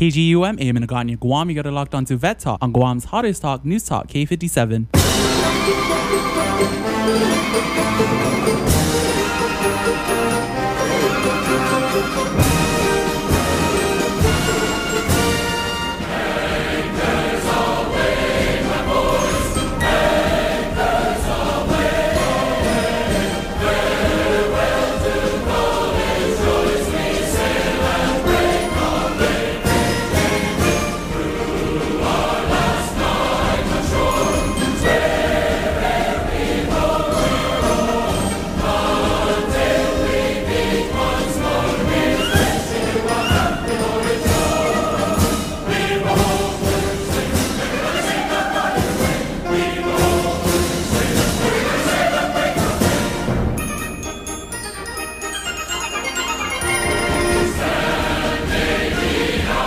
KGUM, AM Guam. You got it locked onto Vet Talk on Guam's hottest talk, News Talk, K57.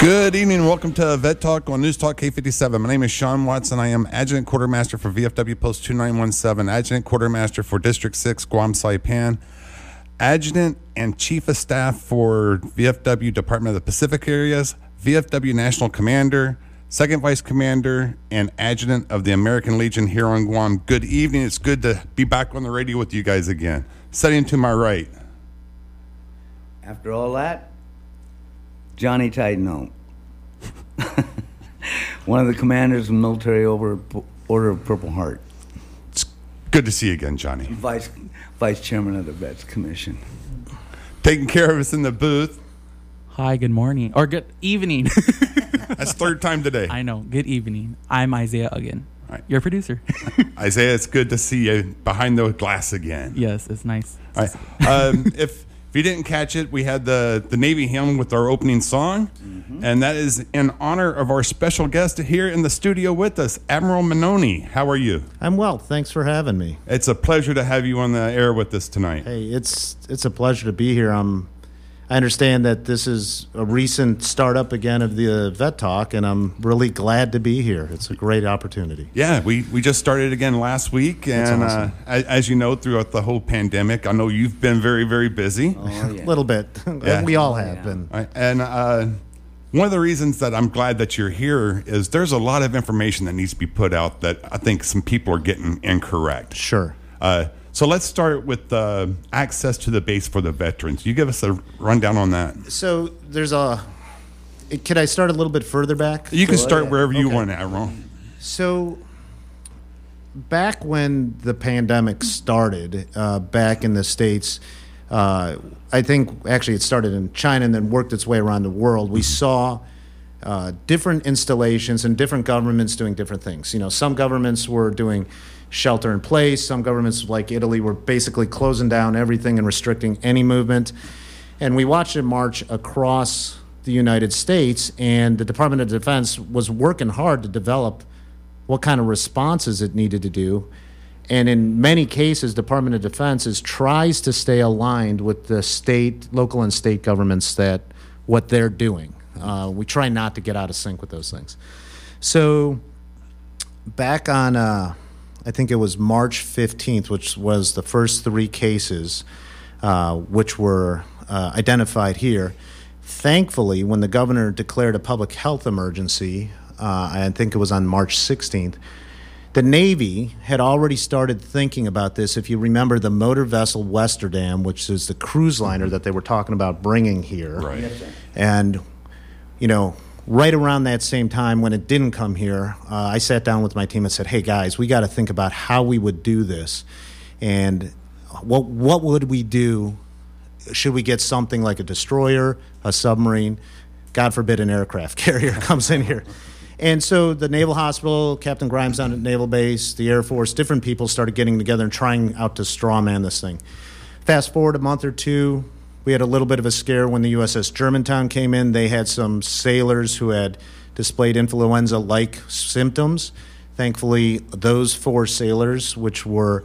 Good evening and welcome to Vet Talk on News Talk K57. My name is Sean Watson. I am Adjutant Quartermaster for VFW Post 2917, Adjutant Quartermaster for District 6 Guam Saipan, Adjutant and Chief of Staff for VFW Department of the Pacific Areas, VFW National Commander, Second Vice Commander, and Adjutant of the American Legion here on Guam. Good evening. It's good to be back on the radio with you guys again. Sitting to my right, After all that, Johnny Tideno, one of the commanders of military over Order of Purple Heart, it's good to see you again, Johnny. vice vice chairman of the Vets Commission. Taking care of us in the booth. Hi, good morning. Or good evening. That's third time today. I know. Good evening. I'm Isaiah again. Right. Your producer. Isaiah, it's good to see you behind the glass again. yes, it's nice. All right. Um, if if you didn't catch it, we had the the Navy hymn with our opening song, and that is in honor of our special guest here in the studio with us, Admiral Menoni. How are you? I'm well. Thanks for having me. It's a pleasure to have you on the air with us tonight. Hey, it's it's a pleasure to be here. Um, I understand that this is a recent startup again of the Vet Talk, and I'm really glad to be here. It's a great opportunity. Yeah, we, we just started again last week, and awesome. uh, as, as you know, throughout the whole pandemic, I know you've been very very busy. Oh yeah. A little bit. Yeah. we all have Yeah. been. Right. And uh, one of the reasons that I'm glad that you're here is there's a lot of information that needs to be put out that I think some people are getting incorrect. Sure. Uh, so let's start with uh, access to the base for the veterans. You give us a rundown on that. So there's a. Could I start a little bit further back? You can Go start ahead. wherever you Okay. want, Admiral. So, back when the pandemic started, uh, back in the States, uh, I think actually it started in China and then worked its way around the world. We saw uh, different installations and different governments doing different things. You know, some governments were doing shelter in place, some governments, like Italy, were basically closing down everything and restricting any movement. And we watched it march across the United States, and the Department of Defense was working hard to develop what kind of responses it needed to do. And in many cases, Department of Defense is tries to stay aligned with the state, local, and state governments that what they're doing. Uh, we try not to get out of sync with those things. So, back on, uh, I think it was March 15th, which was the first three cases, uh, which were uh, identified here. Thankfully, when the governor declared a public health emergency, uh, I think it was on March 16th, the Navy had already started thinking about this. If you remember the motor vessel Westerdam, which is the cruise liner that they were talking about bringing here, Right. and you know, right around that same time when it didn't come here, uh, I sat down with my team and said, "Hey guys, we got to think about how we would do this, and what what would we do? Should we get something like a destroyer, a submarine? God forbid an aircraft carrier comes in here." And so the Naval Hospital, Captain Grimes down at Naval Base, the Air Force, different people started getting together and trying out to strawman this thing. Fast forward a month or two, we had a little bit of a scare when the USS Germantown came in. They had some sailors who had displayed influenza like symptoms. Thankfully, those four sailors, which were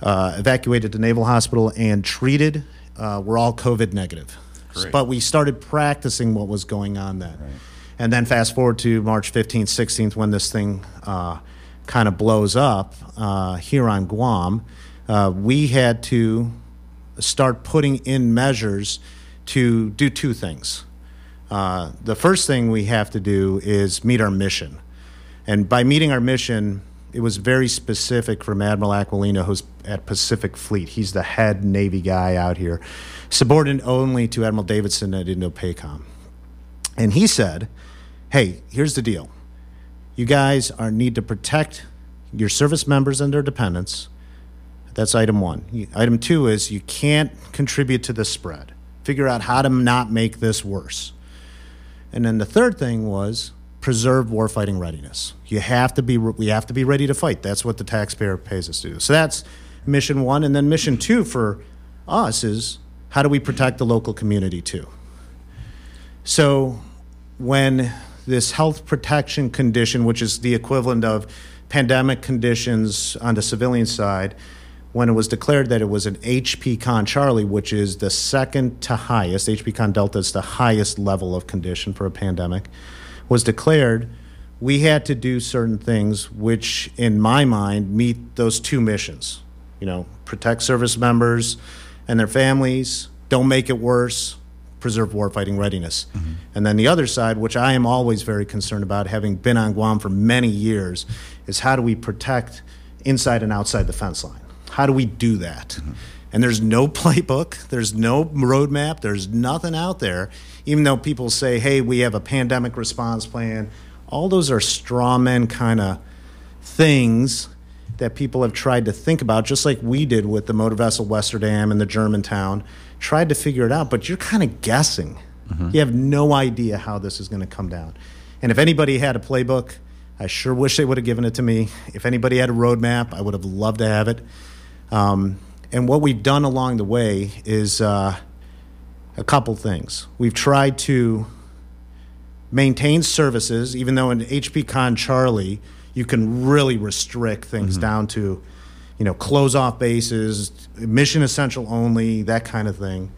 uh, evacuated to Naval Hospital and treated, uh, were all COVID negative. Great. But we started practicing what was going on then. And then fast forward to March 15th, 16th, when this thing uh, kind of blows up uh, here on Guam, uh, we had to start putting in measures to do two things. Uh, the first thing we have to do is meet our mission. And by meeting our mission, it was very specific from Admiral Aquilino, who's at Pacific Fleet. He's the head Navy guy out here, subordinate only to Admiral Davidson at Indo-PACOM. And he said, hey, here's the deal. You guys are, need to protect your service members and their dependents. That's item one. You- Item two is you can't contribute to the spread. Figure out how to not make this worse. And then the third thing was preserve warfighting readiness. You have to be we have to be ready to fight. That's what the taxpayer pays us to do. So that's mission 1 and then mission 2 for us is how do we protect the local community too? So when this health protection condition, which is the equivalent of pandemic conditions on the civilian side, when it was declared that it was an HP Con Charlie, which is the second to highest, HP Con Delta is the highest level of condition for a pandemic, was declared, we had to do certain things which, in my mind, meet those two missions. You know, protect service members and their families, don't make it worse, preserve warfighting readiness. Mm-hmm. And then the other side, which I am always very concerned about, having been on Guam for many years, is how do we protect inside and outside the fence line? How do we do that? Mm-hmm. And there's no playbook, there's no roadmap, there's nothing out there. Even though people say, hey, we have a pandemic response plan, all those are straw men kind of things that people have tried to think about, just like we did with the motor vessel Westerdam and the Germantown, tried to figure it out, but you're kind of guessing. Mm-hmm. You have no idea how this is going to come down. And if anybody had a playbook, I sure wish they would have given it to me. If anybody had a roadmap, I would have loved to have it. Um, and what we've done along the way is uh, a couple things. We've tried to maintain services, even though in HP Con Charlie, you can really restrict things down to, you know, close off bases, mission essential only, that kind of thing.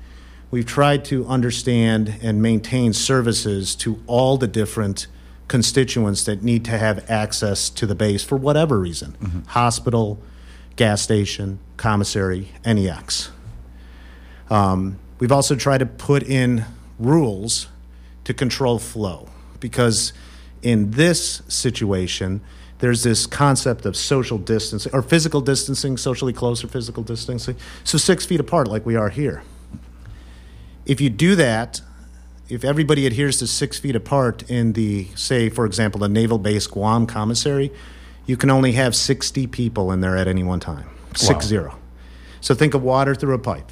We've tried to understand and maintain services to all the different constituents that need to have access to the base for whatever reason hospital, gas station, commissary, NEX. Um, we've also tried to put in rules to control flow because in this situation, there's this concept of social distancing or physical distancing, socially close or physical distancing. So six feet apart, like we are here. If you do that, if everybody adheres to six feet apart in the, say, for example, the Naval Base Guam Commissary, you can only have 60 people in there at any one time. Six zero. So think of water through a pipe.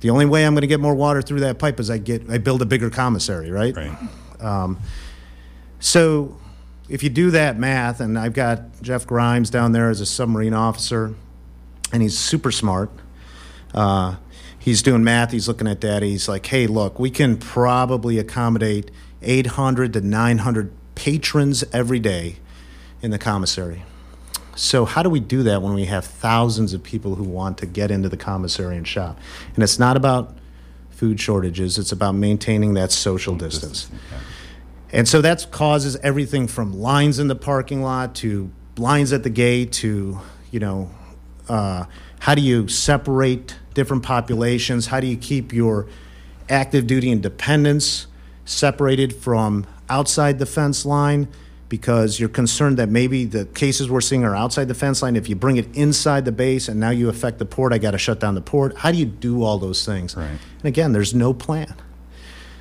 The only way I'm going to get more water through that pipe is I get I build a bigger commissary, right? Right. So if you do that math, and I've got Jeff Grimes down there as a submarine officer, and he's super smart. Uh, he's doing math. He's looking at that. He's like, "Hey, look, we can probably accommodate 800 to 900 patrons every day in the commissary." So how do we do that when we have thousands of people who want to get into the commissary and shop? And it's not about food shortages. It's about maintaining that social distance. And so that causes everything from lines in the parking lot to lines at the gate to, you know, uh, how do you separate different populations? How do you keep your active duty and dependents separated from outside the fence line? Because you're concerned that maybe the cases we're seeing are outside the fence line. If you bring it inside the base and now you affect the port, I got to shut down the port. How do you do all those things? Right. And again, there's no plan.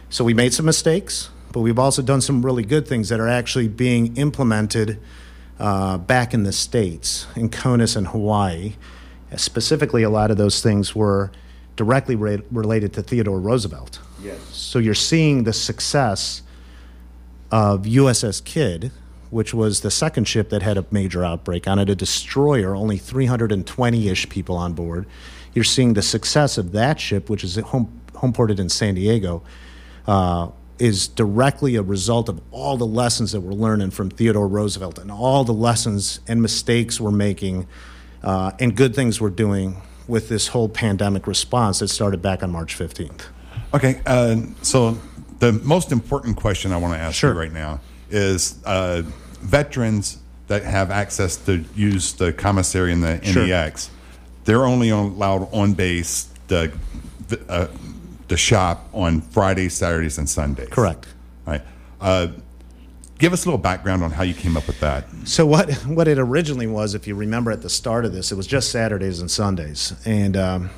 So we made some mistakes, but we've also done some really good things that are actually being implemented uh, back in the States, in CONUS and Hawaii. Specifically, a lot of those things were directly re- related to Theodore Roosevelt. Yes. So you're seeing the success of USS Kidd, which was the second ship that had a major outbreak on it, a destroyer, only 320 ish people on board. You're seeing the success of that ship, which is home, homeported in San Diego, uh, is directly a result of all the lessons that we're learning from Theodore Roosevelt and all the lessons and mistakes we're making uh, and good things we're doing with this whole pandemic response that started back on March 15th. Okay, uh, so the most important question I want to ask Sure. you right now is uh, veterans that have access to use the commissary and the Sure. NEX, they're only allowed on base the uh, to shop on Fridays, Saturdays, and Sundays. Correct. Right. Uh, give us a little background on how you came up with that. So what what it originally was, if you remember at the start of this, it was just Saturdays and Sundays, and um,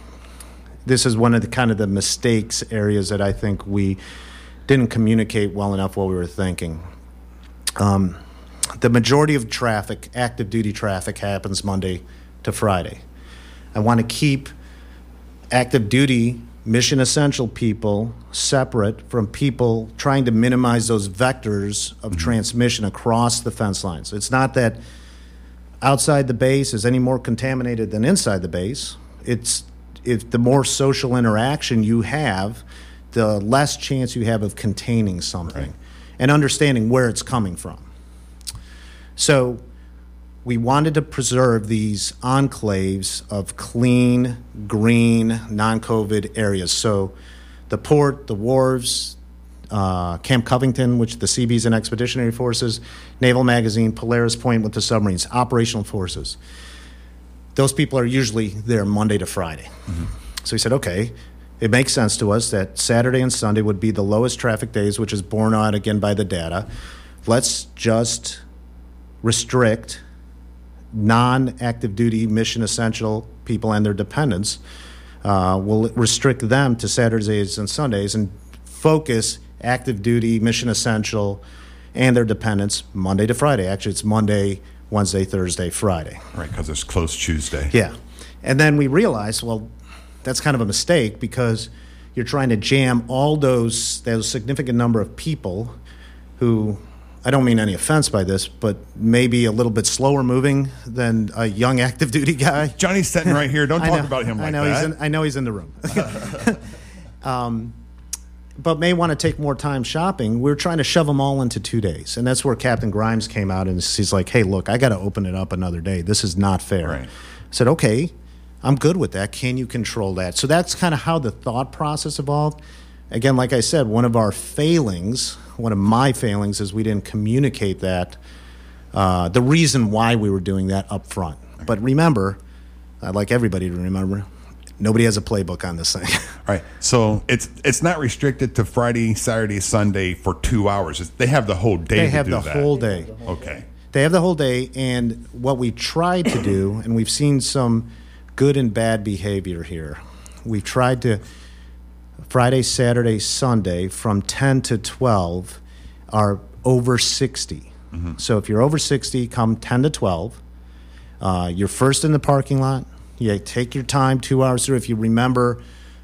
this is one of the kind of the mistakes areas that I think we didn't communicate well enough what we were thinking. Um, the majority of traffic, active duty traffic, happens Monday to Friday. I want to keep active duty mission essential people separate from people trying to minimize those vectors of transmission across the fence lines. It's not that outside the base is any more contaminated than inside the base. It's if the more social interaction you have, the less chance you have of containing something and understanding where it's coming from. So we wanted to preserve these enclaves of clean, green, non COVID areas. So the port, the wharves, uh, Camp Covington, which the Seabees and Expeditionary Forces, Naval Magazine, Polaris Point with the submarines, operational forces. Those people are usually there Monday to Friday. So he said, okay, it makes sense to us that Saturday and Sunday would be the lowest traffic days, which is borne out again by the data. Let's just restrict non active duty mission essential people and their dependents. Uh, we'll restrict them to Saturdays and Sundays and focus active duty mission essential and their dependents Monday to Friday. Actually, it's Monday, Wednesday, Thursday, Friday. Right, because it's closed Tuesday. Yeah. And then we realized, well, that's kind of a mistake because you're trying to jam all those those significant number of people who I don't mean any offense by this, but maybe a little bit slower moving than a young active duty guy. Johnny's sitting right here. Don't talk know- about him like I know that. he's in, I know he's in the room. um, but may want to take more time shopping. We're trying to shove them all into two days, and that's where Captain Grimes came out and he's like, "Hey, look, I got to open it up another day. This is not fair." Right. I said, "Okay, I'm good with that. Can you control that?" So that's kind of how the thought process evolved. Again, like I said, one of our failings, one of my failings, is we didn't communicate that uh, the reason why we were doing that up front. But remember, I'd like everybody to remember, nobody has a playbook on this thing. All right. So it's it's not restricted to Friday, Saturday, Sunday for two hours. It's, they have the whole day. they to have do the that. whole day. Okay. They have the whole day, and what we tried to do, and we've seen some good and bad behavior here. We've tried to Friday, Saturday, Sunday from 10 to 12 are over 60. So if you're over 60, come 10 to 12. Uh, you're first in the parking lot. You take your time, two hours through. If you remember,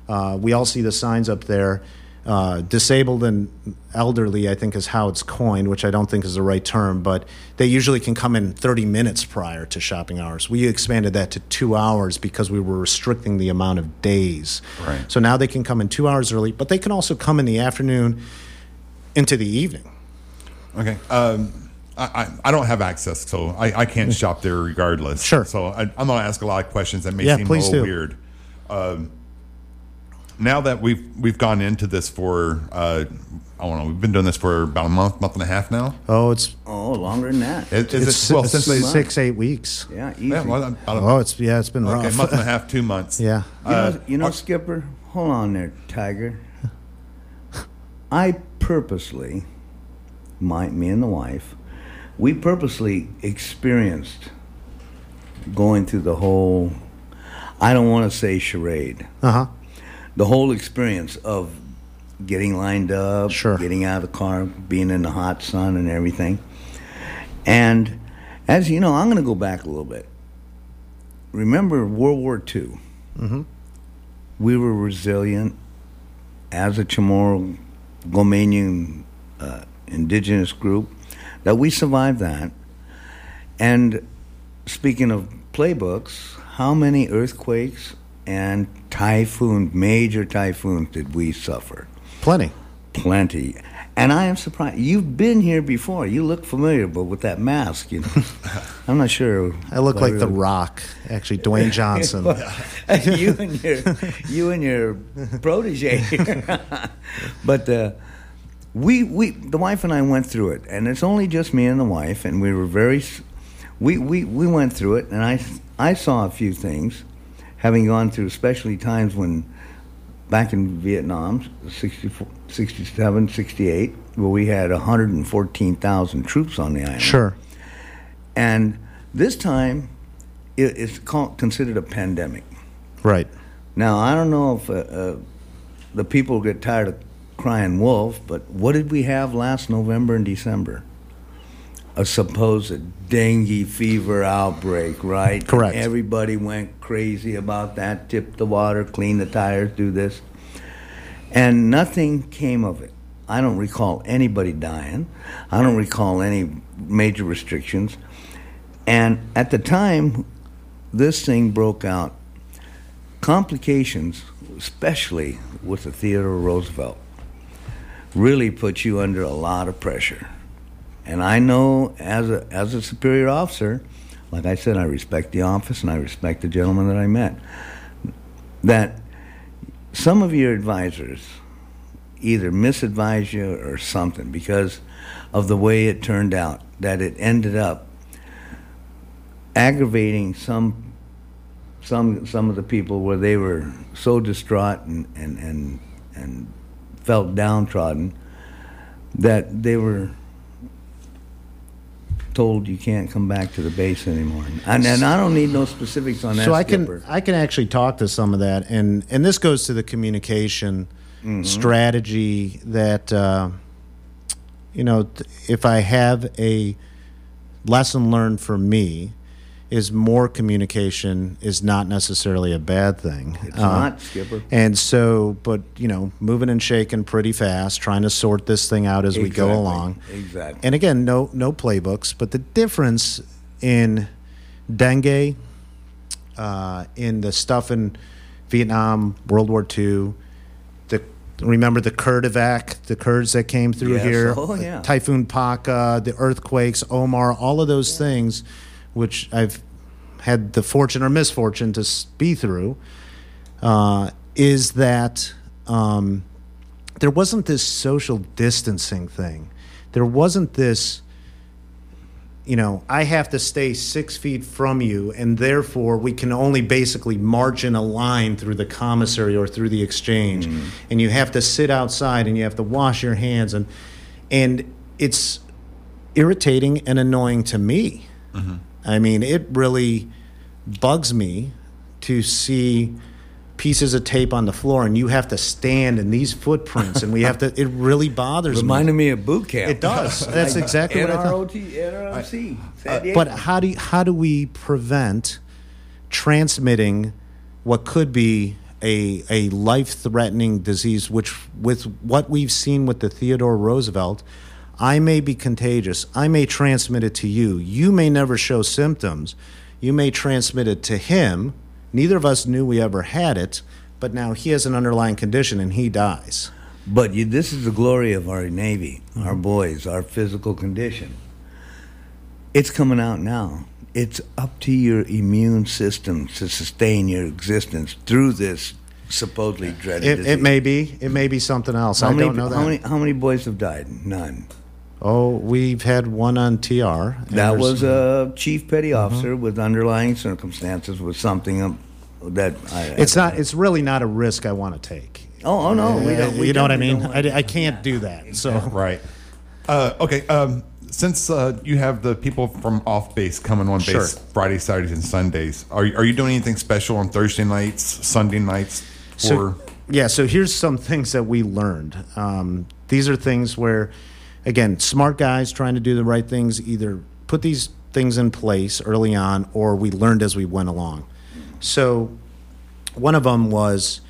uh, we all see the signs up there. Uh, disabled and elderly, I think, is how it's coined, which I don't think is the right term, but they usually can come in 30 minutes prior to shopping hours. We expanded that to two hours because we were restricting the amount of days. Right. So now they can come in two hours early, but they can also come in the afternoon into the evening. Okay. Um, I, I, don't have access, so I, I can't shop there regardless. Sure. So I, I'm going to ask a lot of questions that may Yeah, seem a little do. weird. Um, now that we've we've gone into this for uh, I don't know, we've been doing this for about a month, month and a half now. Oh, it's Oh, longer than that. Is, is it's it well since they six, eight weeks. yeah, easy. Yeah, well, about Oh, it's yeah, it's been okay, rough. month and a half, two months. yeah. You know, Uh, you know are- Skipper, hold on there, Tiger. I purposely, my, me and the wife, we purposely experienced going through the whole, I don't want to say charade, Uh huh. The whole experience of getting lined up, Sure. getting out of the car, being in the hot sun and everything. And as you know, I'm going to go back a little bit. Remember World War II? Mm-hmm. We were resilient as a Chamorro Guamanian uh, indigenous group that we survived that. And speaking of playbooks, how many earthquakes and typhoon, major typhoons did we suffer? Plenty. Plenty. And I am surprised. You've been here before. You look familiar, but with that mask, you know, I'm not sure. I look like The Rock, actually, Dwayne Johnson. you and your you and your protege. here. but uh, we we the wife and I went through it, and it's only just me and the wife, and we were very. We we we went through it, and I I saw a few things, having gone through, especially times when back in Vietnam, 64, 67, 68, where we had 114,000 troops on the island. Sure. And this time, it, it's called, considered a pandemic. Right. Now, I don't know if uh, uh, the people get tired of crying wolf, but what did we have last November and December? A supposed dengue fever outbreak, right? Correct. Everybody went crazy about that, tip the water, clean the tires, do this. And nothing came of it. I don't recall anybody dying. I don't recall any major restrictions. And at the time this thing broke out, complications, especially with the Theodore Roosevelt, really put you under a lot of pressure. And I know as a, as a superior officer, like I said, I respect the office and I respect the gentleman that I met, that some of your advisors either misadvised you or something because of the way it turned out, that it ended up aggravating some some some of the people where they were so distraught and and and, and felt downtrodden that they were told you can't come back to the base anymore. And, and I don't need no specifics on that. so I can I can actually talk to some of that, and and this goes to the communication strategy that uh, you know if I have a lesson learned for me is more communication is not necessarily a bad thing. It's not, Skipper. And so, but you know, moving and shaking pretty fast, trying to sort this thing out as we go along. Exactly. And again, no no playbooks, but the difference in dengue, uh, in the stuff in Vietnam, World War II, the remember the Kurdivac, the Kurds that came through Yes. here, Oh, yeah. Typhoon Paka, the earthquakes, Omar, all of those things, which I've had the fortune or misfortune to be through, uh, is that um, there wasn't this social distancing thing. There wasn't this, you know, I have to stay six feet from you, and therefore we can only basically march in a line through the commissary or through the exchange, and you have to sit outside and you have to wash your hands, and and it's irritating and annoying to me. I mean, it really bugs me to see pieces of tape on the floor and you have to stand in these footprints and we have to it really bothers me Reminded me of boot camp. It does. That's exactly what I thought. NROT, NROC, uh, but how do how do we prevent transmitting what could be a a life threatening disease which with what we've seen with the Theodore Roosevelt I may be contagious I may transmit it to you you may never show symptoms you may transmit it to him neither of us knew we ever had it but now he has an underlying condition and he dies But you, this is the glory of our Navy, our mm-hmm. boys, our physical condition. It's coming out now. It's up to your immune system to sustain your existence through this supposedly dreaded it, disease. it may be it may be something else How I many, don't know that How many, how many boys have died? None. Oh, we've had one on TR. That there's- was a chief petty Mm-hmm. officer with underlying circumstances with something that I. It's not. It's really not a risk I want to take. Oh, oh no, we don't. we you know what I mean? I, I can't do that. So Right. Uh, okay. Um, since uh, you have the people from off base coming on base Sure. Friday, Saturdays, and Sundays, are you, are you doing anything special on Thursday nights, Sunday nights? For So, yeah, so here's some things that we learned. Um, these are things where, again, smart guys trying to do the right things either put these things in place early on or we learned as we went along. So, one of them was,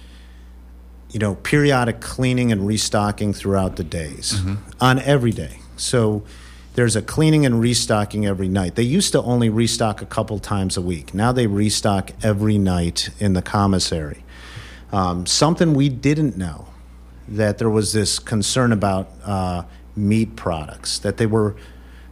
you know, periodic cleaning and restocking throughout the days on every day. So, there's a cleaning and restocking every night. They used to only restock a couple times a week. Now they restock every night in the commissary. Um, something we didn't know that there was this concern about uh, meat products, that they were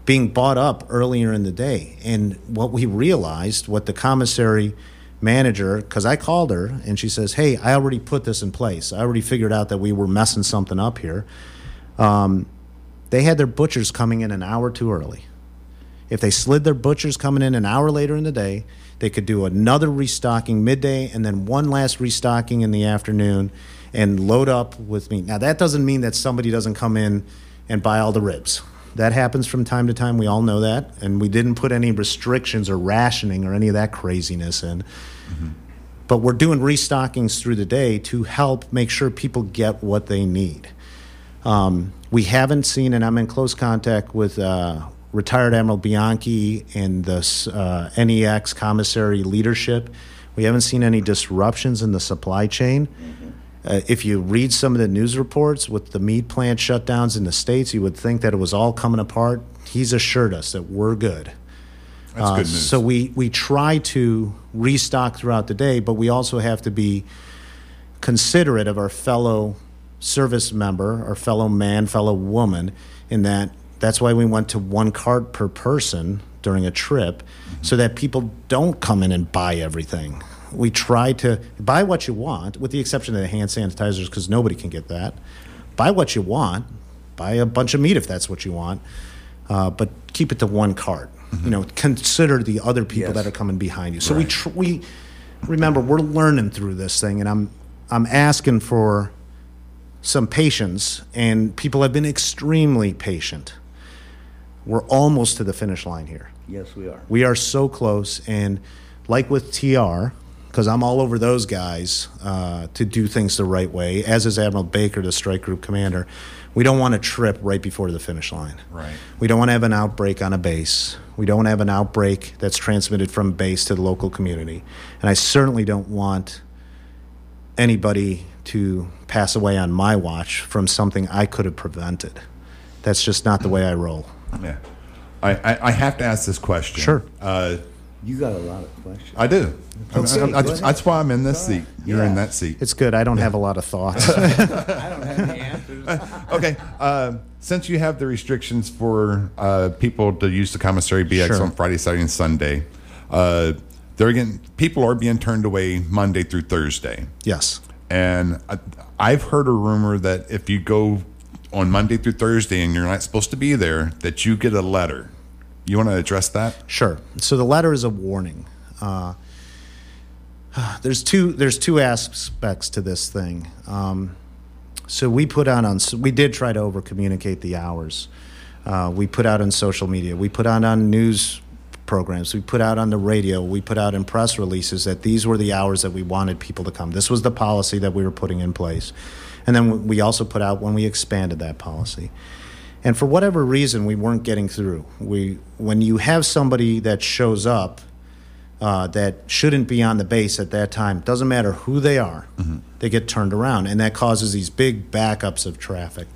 being bought up earlier in the day. And what we realized, what the commissary manager, because I called her and she says, Hey, I already put this in place. I already figured out that we were messing something up here. Um, they had their butchers coming in an hour too early If they slid their butchers coming in an hour later in the day, they could do another restocking midday and then one last restocking in the afternoon and load up with meat. Now, that doesn't mean that somebody doesn't come in and buy all the ribs. That happens from time to time. We all know that. And we didn't put any restrictions or rationing or any of that craziness in. But we're doing restockings through the day to help make sure people get what they need. Um, we haven't seen, and I'm in close contact with uh, retired Admiral Bianchi and the uh, NEX commissary leadership. We haven't seen any disruptions in the supply chain. Uh, if you read some of the news reports with the meat plant shutdowns in the states, you would think that it was all coming apart. He's assured us that we're good. That's Uh, good news. So we, we try to restock throughout the day, but we also have to be considerate of our fellow service member, our fellow man, fellow woman, in that that's why we went to one cart per person during a trip so that people don't come in and buy everything. We try to buy what you want, with the exception of the hand sanitizers, because nobody can get that. Buy what you want, buy a bunch of meat if that's what you want, uh, but keep it to one cart. You know, consider the other people Yes. that are coming behind you. So we tr- we remember we're learning through this thing, and I'm I'm asking for some patience, and people have been extremely patient. We're almost to the finish line here. Yes, we are. We are so close, and like with TR, because I'm all over those guys uh, to do things the right way, as is Admiral Baker, the strike group commander. We don't want to trip right before the finish line. Right. We don't want to have an outbreak on a base. We don't want to have an outbreak that's transmitted from base to the local community. And I certainly don't want anybody to pass away on my watch from something I could have prevented. That's just not the way I roll. Yeah. I, I, I have to ask this question. Sure. Uh, You got a lot of questions. I do. I- I- I- that's, why I'm in this seat. You're in that seat. It's good. I don't have a lot of thoughts. I don't have the answers. Okay. Uh, since you have the restrictions for uh, people to use the commissary BX Sure. on Friday, Saturday, and Sunday, uh, they're getting people are being turned away Monday through Thursday. yes. And I, I've heard a rumor that if you go on Monday through Thursday and you're not supposed to be there, that you get a letter. You want to address that? Sure. So the letter is a warning. Uh, there's two. There's two aspects to this thing. Um, so we put out on. We did try to over communicate the hours. Uh, we put out on social media. We put out on news programs. We put out on the radio. We put out in press releases that these were the hours that we wanted people to come. This was the policy that we were putting in place, and then we also put out when we expanded that policy. And for whatever reason, we weren't getting through. We, when you have somebody that shows up uh, that shouldn't be on the base at that time, doesn't matter who they are, they get turned around, and that causes these big backups of traffic.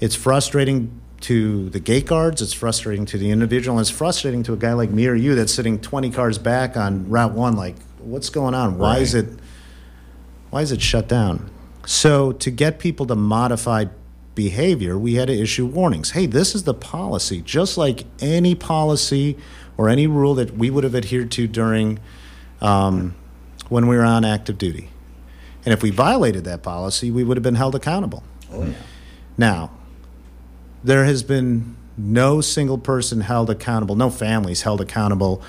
It's frustrating to the gate guards. It's frustrating to the individual, and it's frustrating to a guy like me or you that's sitting 20 cars back on Route One. Like, what's going on? Why is it? Why is it shut down? So to get people to modify behavior, we had to issue warnings. Hey, this is the policy, just like any policy or any rule that we would have adhered to during um, when we were on active duty. And if we violated that policy, we would have been held accountable. Oh, yeah. Now, there has been no single person held accountable, no families held accountable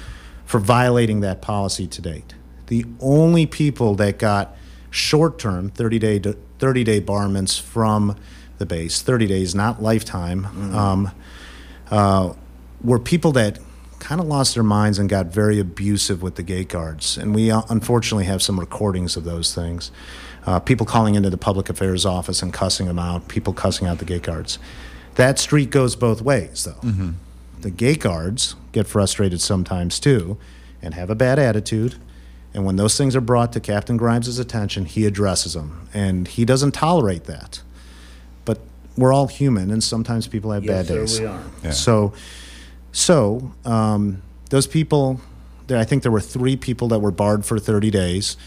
for violating that policy to date. The only people that got short term 30 day 30 day barments from the base, 30 days, not lifetime, um, uh, were people that kind of lost their minds and got very abusive with the gate guards. And we uh, unfortunately have some recordings of those things. Uh, people calling into the public affairs office and cussing them out, people cussing out the gate guards. That street goes both ways, though. The gate guards get frustrated sometimes too and have a bad attitude. And when those things are brought to Captain Grimes' attention, he addresses them. And he doesn't tolerate that. But we're all human, and sometimes people have Yes, bad sir, days. we are. Yeah. So, so um, those people, there, I think there were three people that were barred for 30 days.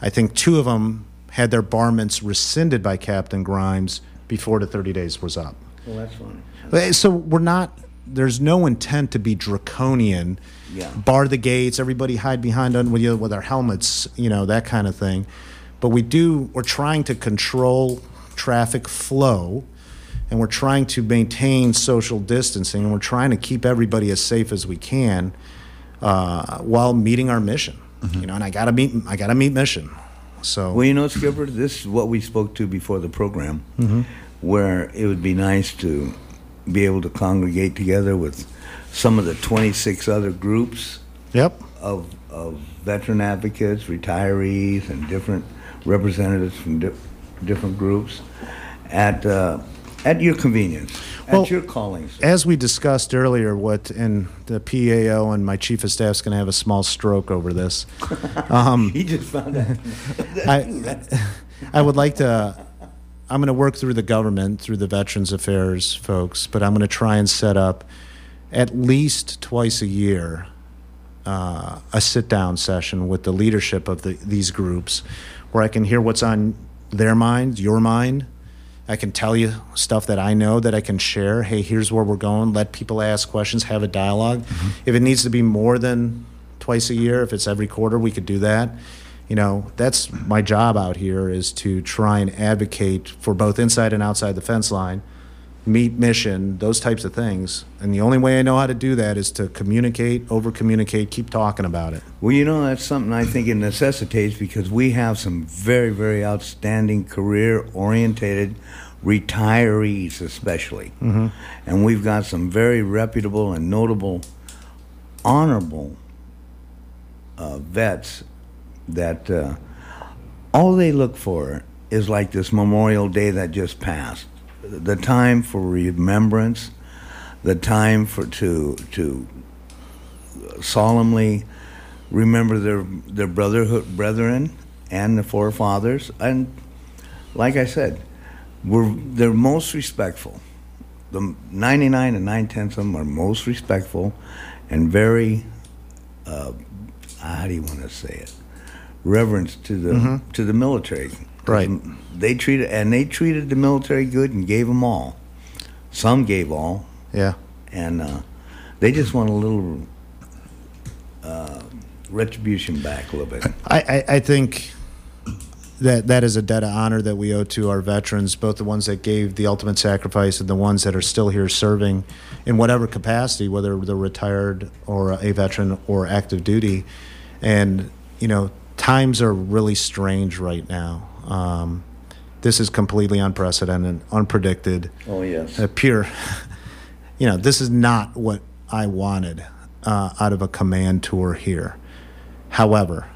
I think two of them had their barments rescinded by Captain Grimes before the 30 days was up. Well, that's funny. Uh, So we're not. There's no intent to be draconian. Yeah. Bar the gates. Everybody hide behind un- with you with our helmets. You know that kind of thing. But we do. We're trying to control traffic flow and we're trying to maintain social distancing, and we're trying to keep everybody as safe as we can uh, while meeting our mission. You know, and I gotta meet I gotta meet mission. So Well, you know, Skipper, this is what we spoke to before the program, Mm-hmm. where it would be nice to be able to congregate together with some of the 26 other groups yep, of, of veteran advocates, retirees, and different representatives from di- different groups at, uh, at your convenience, Well, at your calling. sir. as we discussed earlier, what and the PAO and my chief of staff's going to have a small stroke over this. He just found out. I, I would like to. I'm going to work through the government, through the Veterans Affairs folks, but I'm going to try and set up at least twice a year uh, a sit down session with the leadership of the, these groups where I can hear what's on their mind, your mind. I can tell you stuff that I know that I can share. Hey, here's where we're going. Let people ask questions, have a dialog mm-hmm. If it needs to be more than twice a year, if it's every quarter, we could do that. You know, that's my job out here is to try and advocate for both inside and outside the fence line, meet mission, those types of things. And the only way I know how to do that is to communicate, over communicate, keep talking about it. Well, you know, that's something I think it necessitates because we have some very, very outstanding career orientated retirees, especially. And we've got some very reputable and notable, honorable uh, vets that uh, all they look for is like this Memorial Day that just passed the time for remembrance, the time for to to solemnly remember their their brotherhood brethren and the forefathers. And like I said we're they're most respectful. The 99 and 9 tenths of them are most respectful and very uh, how do you want to say it? Reverence to the to the military Right. they treated and they treated the military good and gave them all some gave all Yeah. and uh, they just want a little uh, retribution back a little bit. I, I, I think that that is a debt of honor that we owe to our veterans, both the ones that gave the ultimate sacrifice and the ones that are still here serving in whatever capacity, whether they're retired or a veteran or active duty. And, you know, times are really strange right now. Um, this is completely unprecedented, unpredicted. Oh yes. a pure you know this is not what i wanted uh, out of a command tour here. However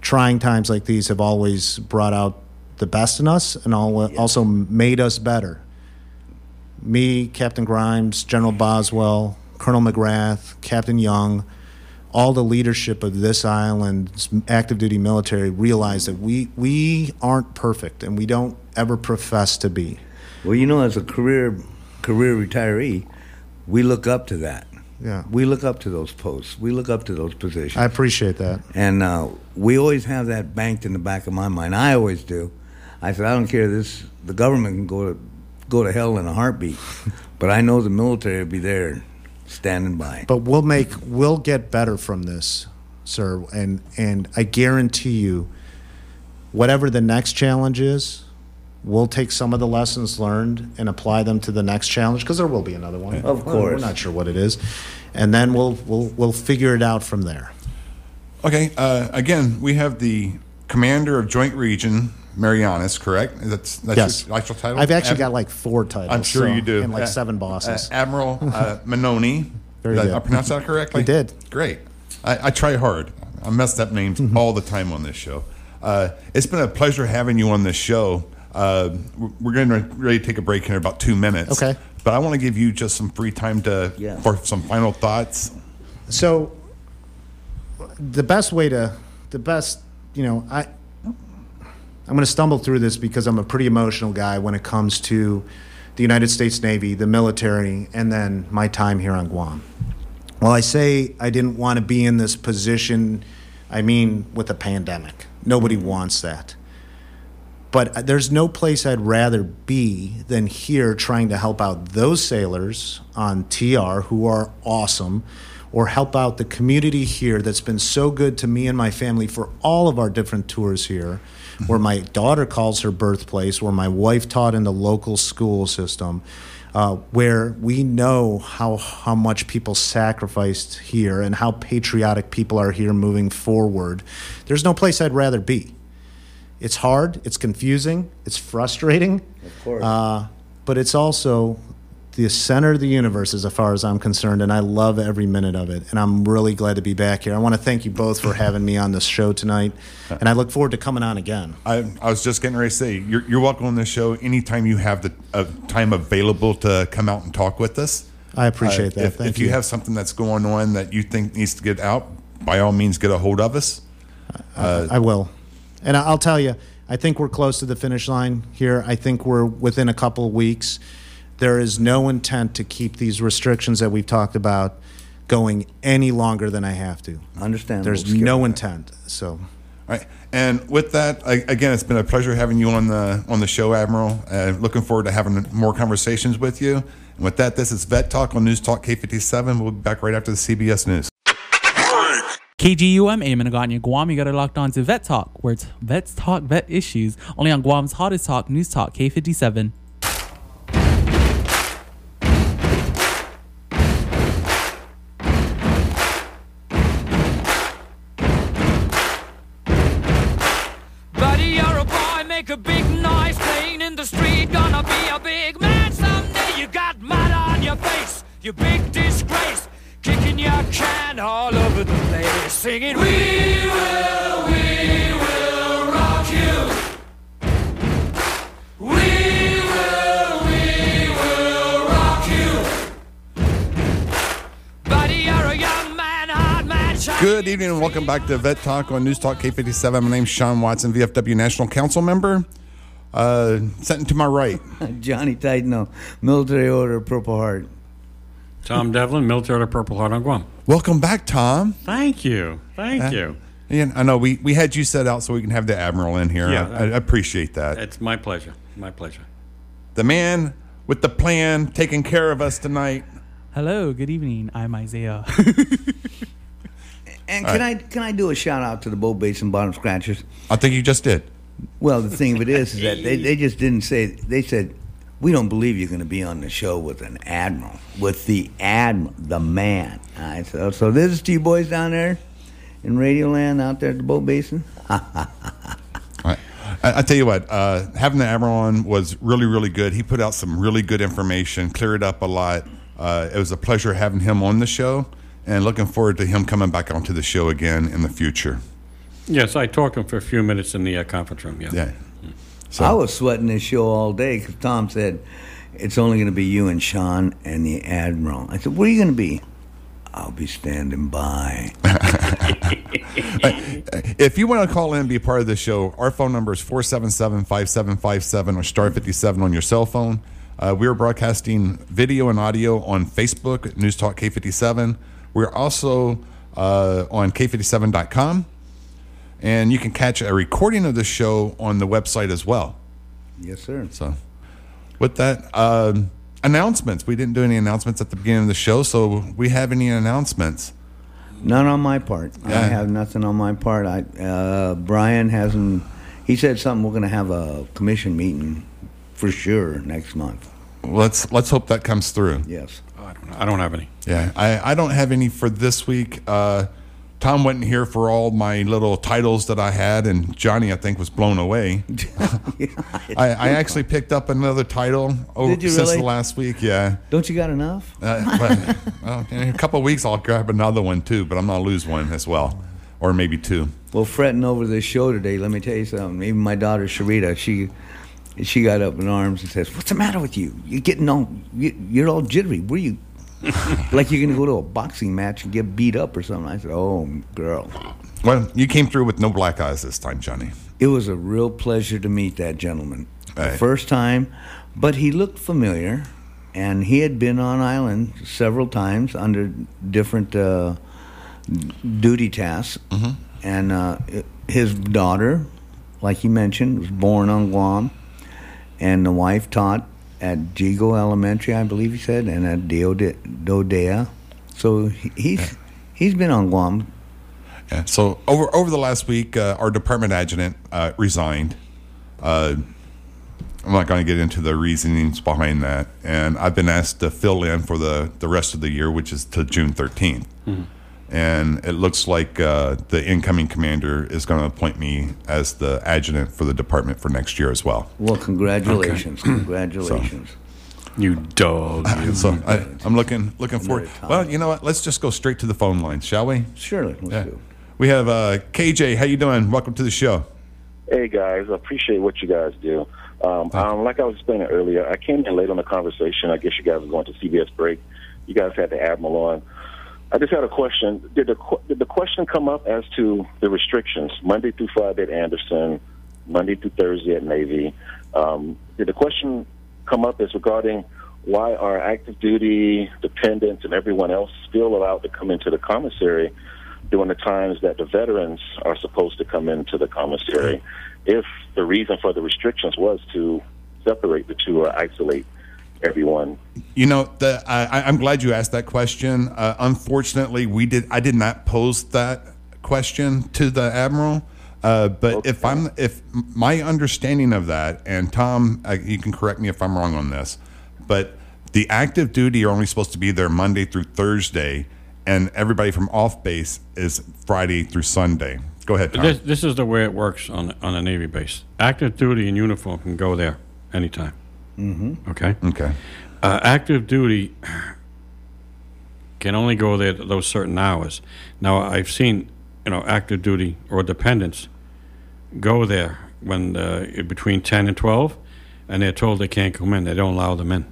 trying times like these have always brought out the best in us and al- also made us better. Me captain grimes general boswell colonel mcgrath captain young all the leadership of this island's active duty military realize that we we aren't perfect and we don't ever profess to be Well, you know, as a career career retiree, we look up to that. Yeah. We look up to those posts. We look up to those positions. I appreciate that. and uh, we always have that banked in the back of my mind. I always do. I said, I don't care. This the government can go to go to hell in a heartbeat, but I know the military will be there, standing by. But we'll make we'll get better from this, sir. And and I guarantee you, whatever the next challenge is, we'll take some of the lessons learned and apply them to the next challenge because there will be another one. Of We're- We're not sure what it is, and then we'll we'll we'll figure it out from there. Okay, uh, again, we have the commander of Joint Region, Marianas, correct? That's, that's Yes. your actual title? I've actually Ad- got like four titles. I'm sure so- you do. and like Uh, seven uh, bosses. Admiral uh, Menoni. Very Did I- good. I pronounced that correctly? You did. Great. I, I try hard. I messed up names Mm-hmm. all the time on this show. Uh, it's been a pleasure having you on this show. Uh, we're- we're going to ready to take a break in about two minutes. Okay. But I want to give you just some free time to Yeah. for some final thoughts. So the best way to the best, you know, I I'm going to stumble through this because I'm a pretty emotional guy when it comes to the United States Navy, the military, and then my time here on Guam. Well, I say I didn't want to be in this position, I mean, with a pandemic. Nobody wants that. But uh, there's no place I'd rather be than here trying to help out those sailors on TR who are awesome, or help out the community here that's been so good to me and my family for all of our different tours here, where my daughter calls her birthplace, where my wife taught in the local school system, uh, where we know how how much people sacrificed here and how patriotic people are here moving forward. There's no place I'd rather be. It's hard, it's confusing, it's frustrating, Of course. uh, but it's also the center of the universe as far as I'm concerned, and I love every minute of it. And I'm really glad to be back here. I want to thank you both for having me on this show tonight, and I look forward to coming on again. I, I was just getting ready to say you're, you're welcome on the show anytime you have the uh, time available to come out and talk with us. I appreciate Uh, that. If, if you. have something that's going on that you think needs to get out, by all means, get a hold of us. I will. And I- I'll tell you, I think we're close to the finish line here. I think we're within a couple of weeks. There is no intent to keep these restrictions that we've talked about going any longer than I have to. Understand. There's Skip no intent. So All right. And with that, I, again, it's been a pleasure having you on the on the show, Admiral. Uh, looking forward to having more conversations with you. And with that, this is Vet Talk on News Talk K57. We'll be back right after the CBS News. KGUM aiming to you Guam, you got it locked on to Vet Talk, where it's vets talk vet issues, only on Guam's hottest talk, News Talk K57. You big disgrace. Kicking your can all over the place, singing, We will, we will rock you. We will, we will rock you. Buddy, you're a young man, hard man, shiny Good evening and welcome back to Vet Talk on News Talk K57. My name's Sean Watson, VFW National Council member. Uh, sitting to my right. Johnny Taitano, military order, Purple Heart. Tom Devlin, military Order Purple Heart on Guam. Welcome back, Tom. Thank you. Thank uh, you. And I know we, we had you set out so we can have the Admiral in here. Yeah. I, I appreciate that. It's my pleasure. My pleasure. The man with the plan taking care of us tonight. Hello, good evening. I'm Isaiah. And can I can I do a shout out to the Boat Basin Bottom Scratchers? I think you just did. Well, the thing of it is, is that they, they just didn't say. They said, "We don't believe you're going to be on the show with an admiral, with the admiral, the man." I said, oh, "So this is to you boys down there in Radio Land out there at the Boat Basin." I, I tell you what, uh, having the Admiral on was really, really good. He put out some really good information, cleared up a lot. Uh, it was a pleasure having him on the show, and looking forward to him coming back onto the show again in the future. Yes, I talked to him for a few minutes in the uh, conference room. Yeah. Yeah. So- I was sweating this show all day because Tom said it's only going to be you and Sean and the admiral. I said, "Where are you going to be?" I'll be standing by. If you want to call in and be a part of the show, our phone number is 477 5757 or star 57 on your cell phone. Uh, we are broadcasting video and audio on Facebook, News Talk K57. We're also uh, on K57.com. And you can catch a recording of the show on the website as well. yes, sir. So, with that, um, announcements. We didn't do any announcements at the beginning of the show, so we have any announcements. None on my part. I have nothing on my part. I uh, Brian hasn't. He said something. We're going to have a commission meeting for sure next month. Let's let's hope that comes through. Yes. I don't, I don't have any. Yeah, I, I don't have any for this week. Uh, Tom wasn't here for all my little titles that I had, and Johnny, I think, was blown away. I, I actually picked up another title over, since really? the last week. Yeah, Don't you got enough? uh, but, well, in a couple of weeks I'll grab another one too, but I'm gonna lose one as well, or maybe two. Well, fretting over this show today. Let me tell you something. Even my daughter Sharita, she she got up in arms and says, "What's the matter with you? You're getting all you, you're all jittery. Were you like you're gonna go to a boxing match and get beat up or something?" I said, "Oh, girl." Well, you came through with no black eyes this time, Johnny. It was a real pleasure to meet that gentleman. The Right. first time, but he looked familiar, and he had been on island several times under different uh, duty tasks. And uh, his daughter, like he mentioned, was born on Guam, and the wife taught at Jigo Elementary, I believe he said, and at Deode- DoDEA. So he, he's He's been on Guam. Yeah. So over over the last week, uh, our department adjutant uh, resigned. Uh, I'm not going to get into the reasonings behind that, and I've been asked to fill in for the the rest of the year, which is to June 13th. And it looks like uh, the incoming commander is going to appoint me as the adjutant for the department for next year as well. Well, congratulations, congratulations. You dog. you. So I, I'm looking looking forward. Well, you know what? Let's just go straight to the phone lines, shall we? Surely, let's Yeah. do. We have uh, KJ. How you doing? Welcome to the show. Hey guys, I appreciate what you guys do. Um, um, like I was explaining earlier, I came in late on the conversation. I guess you guys were going to CBS break. You guys had the admiral on. I just had a question. Did the did the question come up as to the restrictions Monday through Friday at Andersen, Monday through Thursday at Navy? Um, did the question come up as regarding why are active duty dependents and everyone else still allowed to come into the commissary during the times that the veterans are supposed to come into the commissary if the reason for the restrictions was to separate the two or isolate everyone. You know, the, I, I'm glad you asked that question. Uh, unfortunately, we did. I did not pose that question to the admiral. Uh, but if I'm, if my understanding of that, and Tom, uh, you can correct me if I'm wrong on this, but the active duty are only supposed to be there Monday through Thursday, and everybody from off base is Friday through Sunday. Go ahead, Tom. This, this is the way it works on on a Navy base. Active duty in uniform can go there anytime. Mm-hmm. Okay. okay. Uh, active duty can only go there to those certain hours. Now, I've seen, you know, active duty or dependents go there when uh, between 10 and 12, and they're told they can't come in. They don't allow them in.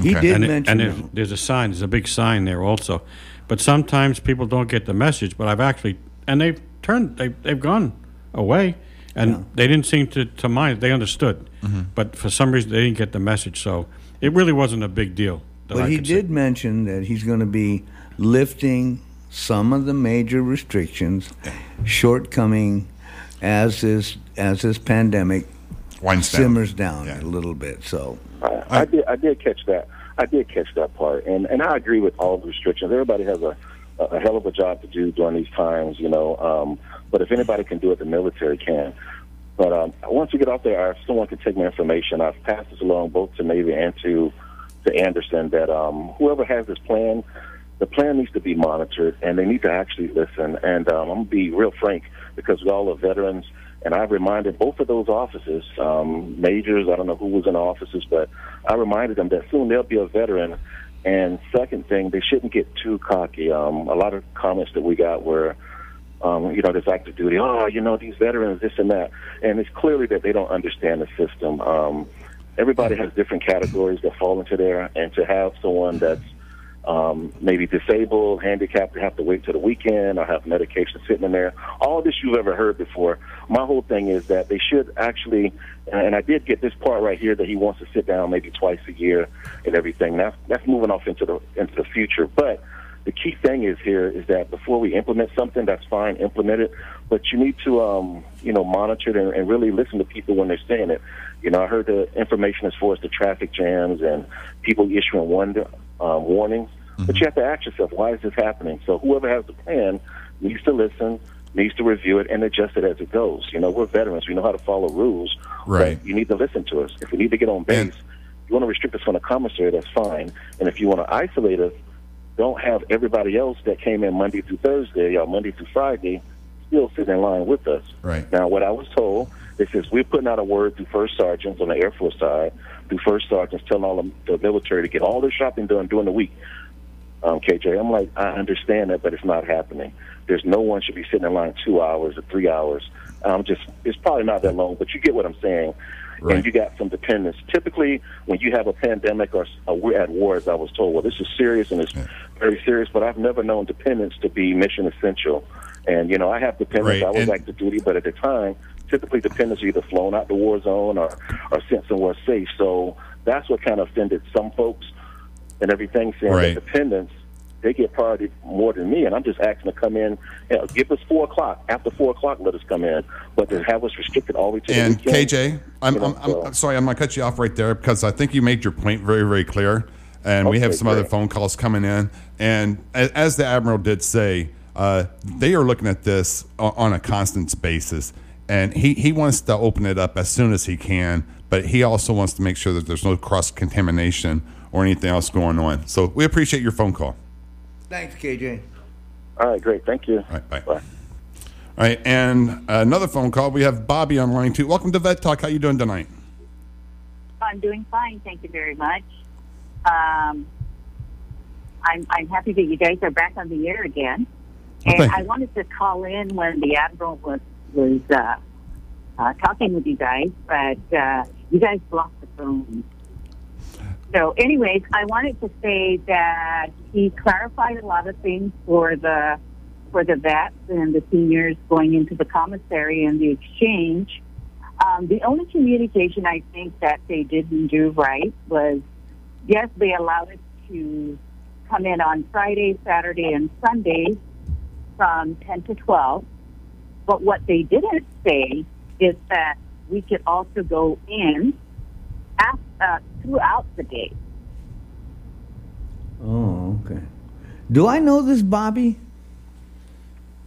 He Okay. did and it- mention. and there's, there's a sign, there's a big sign there also. But sometimes people don't get the message. But I've actually, and they've turned, they, they've gone away, and they didn't seem to, to mind. They understood, Mm-hmm. but for some reason they didn't get the message. So it really wasn't a big deal. But I he could say. did mention that he's going to be lifting some of the major restrictions, shortcoming as this as this pandemic Winds down. simmers down Yeah. a little bit. So I, I did I did catch that. I did catch that part, and and I agree with all the restrictions. Everybody has a a hell of a job to do during these times, you know. Um, but if anybody can do it, the military can. But um, once we get off there, if someone can take my information, I've passed this along both to Navy and to to Andersen that um, whoever has this plan, the plan needs to be monitored, and they need to actually listen. And um, I'm gonna be real frank because we all are veterans, and I've reminded both of those officers, um, majors. I don't know who was in the offices, but I reminded them that soon they'll be a veteran. And second thing, they shouldn't get too cocky. Um, a lot of comments that we got were um, you know, this active duty. Oh, you know, these veterans, this and that, and it's clearly that they don't understand the system. Um, everybody has different categories that fall into there, and to have someone that's um, maybe disabled, handicapped, have to wait till the weekend or have medication sitting in there. All this you've ever heard before. My whole thing is that they should actually, and I did get this part right here that he wants to sit down maybe twice a year and everything. That's that's moving off into the into the future, but the key thing is here is that before we implement something, that's fine, implement it, but you need to, um, you know, monitor it and, and really listen to people when they're saying it. You know, I heard the information as far as the traffic jams and people issuing wonder, um, warnings, but you have to ask yourself, why is this happening? So whoever has the plan needs to listen, needs to review it, and adjust it as it goes. You know, we're veterans; we know how to follow rules. Right. You need to listen to us. If we need to get on base, And- you want to restrict us from the commissary, that's fine. And if you want to isolate us, don't have everybody else that came in Monday through Thursday or Monday through Friday still sit in line with us. Right. Now, what I was told, they says we're putting out a word through first sergeants on the Air Force side, through first sergeants telling all the, the military to get all their shopping done during the week. Um, KJ, I'm like, I understand that, but it's not happening. There's no one should be sitting in line two hours or three hours. Um, just it's probably not that long, but you get what I'm saying. Right. And you got some dependents. Typically, when you have a pandemic or uh, we're at war, as I was told, well, this is serious and it's very serious. But I've never known dependents to be mission essential. And you know, I have dependents. Right, I was and- active duty, but at the time, typically dependents are either flown out the war zone or or sent somewhere safe. So that's what kind of offended some folks and everything, saying Right. that dependents they get priority more than me, and I'm just asking to come in. You know, give us four o'clock. After four o'clock, let us come in. But to have us restricted all the way to And the weekend. KJ, I'm, you know, I'm, I'm, so- I'm sorry, I'm going to cut you off right there because I think you made your point very, very clear. and we have Okay, some other phone calls coming in. And as the admiral did say, uh, they are looking at this on a constant basis, and he he wants to open it up as soon as he can, but he also wants to make sure that there's no cross contamination or anything else going on. So we appreciate your phone call. Thanks, KJ. All right, great. Thank you. All right, bye. Bye. All right, and another phone call. We have Bobby on line two. Welcome to Vet Talk. How you doing tonight? I'm doing fine, thank you very much. Um, I'm I'm happy that you guys are back on the air again, Well, and thank I wanted to call in when the admiral was was uh, uh, talking with you guys, but uh, you guys blocked the phone. So, anyways, I wanted to say that he clarified a lot of things for the for the vets and the seniors going into the commissary and the exchange. Um, the only communication I think that they didn't do right was yes, they allowed us to come in on Friday, Saturday, and Sunday from 10 to 12. But what they didn't say is that we could also go in af uh, throughout the day. Oh, okay. Do I know this Bobby?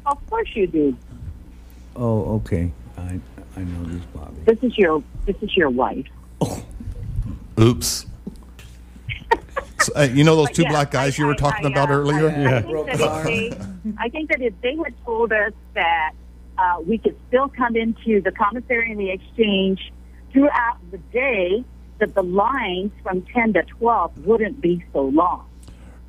Of course you do. Oh, okay. I I know this Bobby. This is your this is your wife. Oh, Oops. So, uh, you know those But two yeah, black guys I- you were talking I, about uh, earlier? I, I think that if they, I think that if they had told us that uh, we could still come into the commissary and the exchange throughout the day, that the lines from 10 to 12 wouldn't be so long.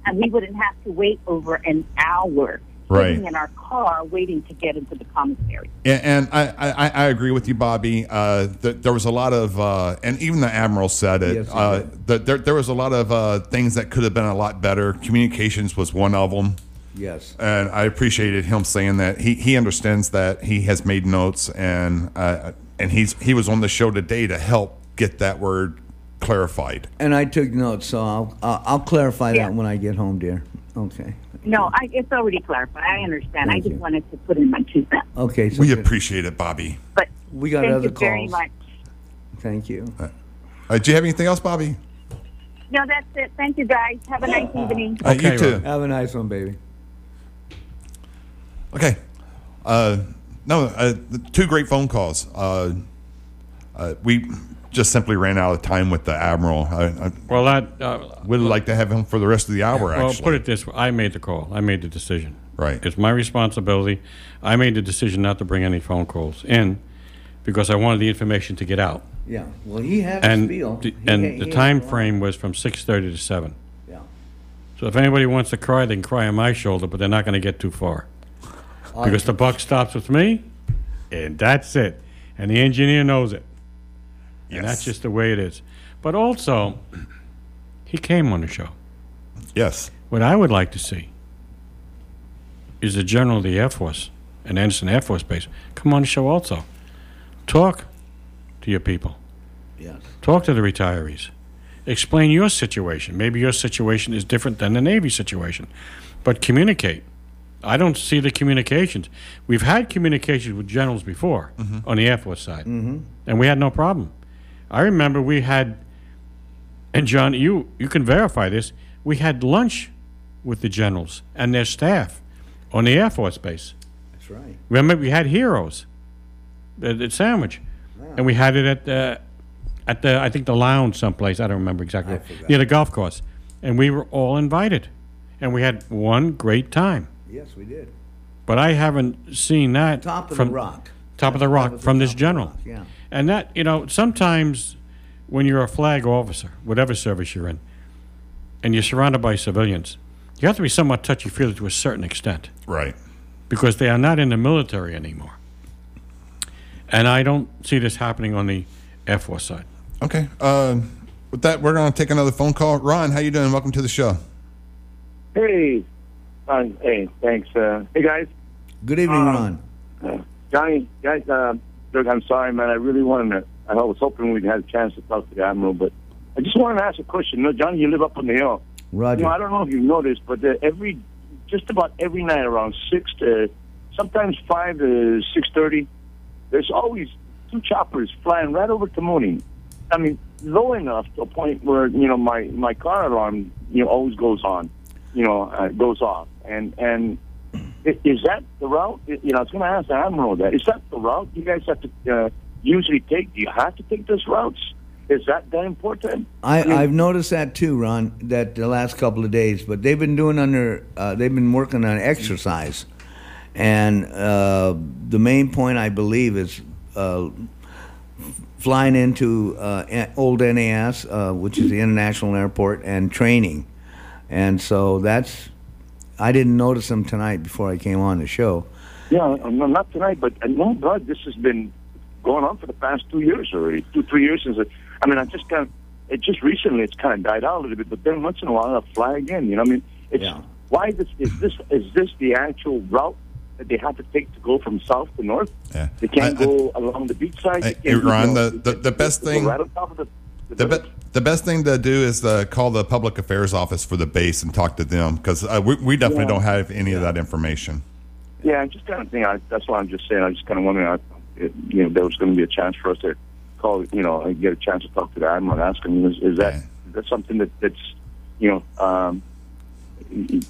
And we wouldn't have to wait over an hour Right. sitting in our car waiting to get into the commissary. Yeah, and I, I, I agree with you, Bobby. Uh, th- there was a lot of, uh, and even the admiral said it. Yes, uh, did. that there, there was a lot of uh, things that could have been a lot better. Communications was one of them, Yes. and I appreciated him saying that he, he understands that he has made notes and uh, and he's he was on the show today to help get that word clarified. And I took notes, so I'll I'll, I'll clarify Yeah. that when I get home, dear. Okay. No, I, it's already clarified. I understand. I just you. wanted to put in my two cents. Okay. So We good. appreciate it, Bobby. But We got thank other you very calls. much. Thank you. Uh, do you have anything else, Bobby? No, that's it. Thank you, guys. Have a nice evening. Uh, you too. Have a nice one, baby. Okay. Uh, no, uh, two great phone calls. Uh, uh, we just simply ran out of time with the admiral. I, I Well, that. Uh, would like to have him for the rest of the hour. well, Actually, put it this way: I made the call. I made the decision. Right. It's my responsibility. I made the decision not to bring any phone calls in because I wanted the information to get out. Yeah. Well, he had a And spiel. the, and had- the he time had a lot. frame was from six thirty to seven. Yeah. So if anybody wants to cry, they can cry on my shoulder, but they're not going to get too far because the buck stops with me, and that's it. And the engineer knows it, and that's just the way it is. But also, he came on the show. yes. What I would like to see is the general of the Air Force and Andersen Air Force Base come on the show also. Talk to your people. Yes. Talk to the retirees. Explain your situation. Maybe your situation is different than the Navy situation, but communicate. I don't see the communications. We've had communications with generals before on the Air Force side, mm-hmm. and we had no problem. I remember we had, and John, you you can verify this. We had lunch with the generals and their staff on the Air Force base. That's right. Remember, we had heroes at, at Sandwich, and we had it at the at the I think the lounge someplace. I don't remember exactly near the golf course, and we were all invited, and we had one great time. Yes, we did. But I haven't seen that Top of from the rock. top of the rock was the from this general. rock, yeah. And that you know sometimes when you're a flag officer, whatever service you're in, and you're surrounded by civilians, you have to be somewhat touchy feely to a certain extent Right. because they are not in the military anymore. And I don't see this happening on the Air Force side. Okay. Uh, with that, we're going to take another phone call. Ron, how you doing? Welcome to the show. Hey, uh, hey, thanks. Uh, hey guys, Good evening, Um, Ron. Johnny, guys. Uh, look, I'm sorry, man. I really wanted to. I was hoping we'd have a chance to talk to the admiral, but I just wanted to ask a question. No, Johnny, you live up on the hill. Roger. You know, I don't know if you've noticed, but uh, every, just about every night around six to, sometimes five to six thirty, there's always two choppers flying right over Tamuning. I mean, low enough to a point where you know my my car alarm you know always goes on, you know, uh, goes off, and and is that the route? You know, I was going to ask the admiral that. Is that the route you guys have to uh, usually take? Do you have to take those routes? Is that that important? I, I've noticed that too, Ron. That the last couple of days, but they've been doing under. Uh, they've been working on exercise, and uh, the main point I believe is uh, flying into uh, old NAS, uh, which is the international airport, and training, and so that's. I didn't notice them tonight before I came on the show. Yeah, uh, no, not tonight, but no, God, this has been going on for the past two years already. Two, three years since it. I mean, I just kind of, it just recently it's kind of died out a little bit, but then once in a while it'll fly again. You know, what I mean, it's Yeah. why this is this is this the actual route that they have to take to go from south to north? Yeah. They can't I- I- go along the beach side. Hey, They can't, Ron, you know, the- the- the best go thing- right on top of the. The be- the best thing to do is uh, call the public affairs office for the base and talk to them because uh, we, we definitely Yeah. don't have any of that information. Yeah, I just kind of think I, that's why I'm just saying. I just kind of wondering, I, it, you know, there was going to be a chance for us to call, you know, and get a chance to talk to the admiral and ask him, is, is that Yeah. is that something that that's, you know, um, you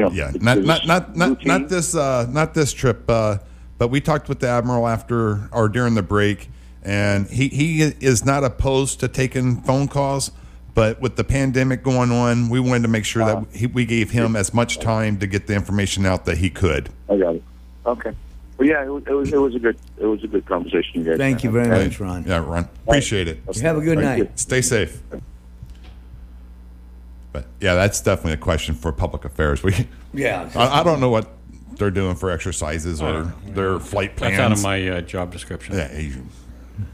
know, Yeah, not this not not not, not this uh, not this trip, uh, but we talked with the admiral after or during the break, and he he is not opposed to taking phone calls. But with the pandemic going on, we wanted to make sure that he, we gave him as much time to get the information out that he could. I got it. Okay. Well, yeah, it was, it was it was a good it was a good conversation, you guys. Thank you very much, Ron. Yeah, Ron. Appreciate it. You have a good Thank you. night. Stay safe. But yeah, that's definitely a question for public affairs. We, Yeah. I, I don't know what they're doing for exercises or their flight plans. That's out of my uh, job description. Yeah,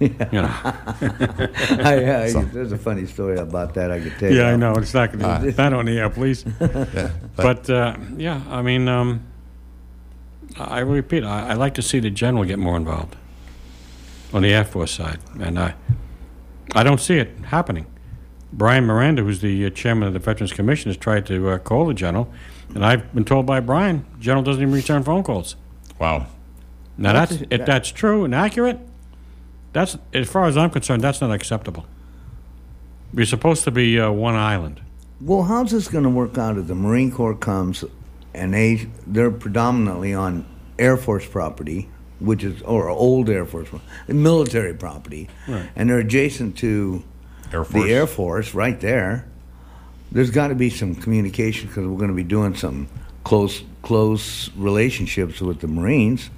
you- You know. I, I, there's a funny story about that I could tell you. Yeah, I know. It's not going to be that on the air, please. yeah. But uh, yeah, I mean, um, I I repeat, I, I like to see the general get more involved on the Air Force side, and I, I don't see it happening. Brian Miranda, who's the uh, chairman of the Veterans Commission, has tried to uh, call the general, and I've been told by Brian, general doesn't even return phone calls. wow. Now that's if that's true and accurate, that's as far as I'm concerned, that's not acceptable. We're supposed to be uh, one island. Well, how's this going to work out if the Marine Corps comes and they they're predominantly on Air Force property, which is or old Air Force military property, Right. and they're adjacent to Air Force. the Air Force right there. There's got to be some communication because we're going to be doing some close close relationships with the Marines,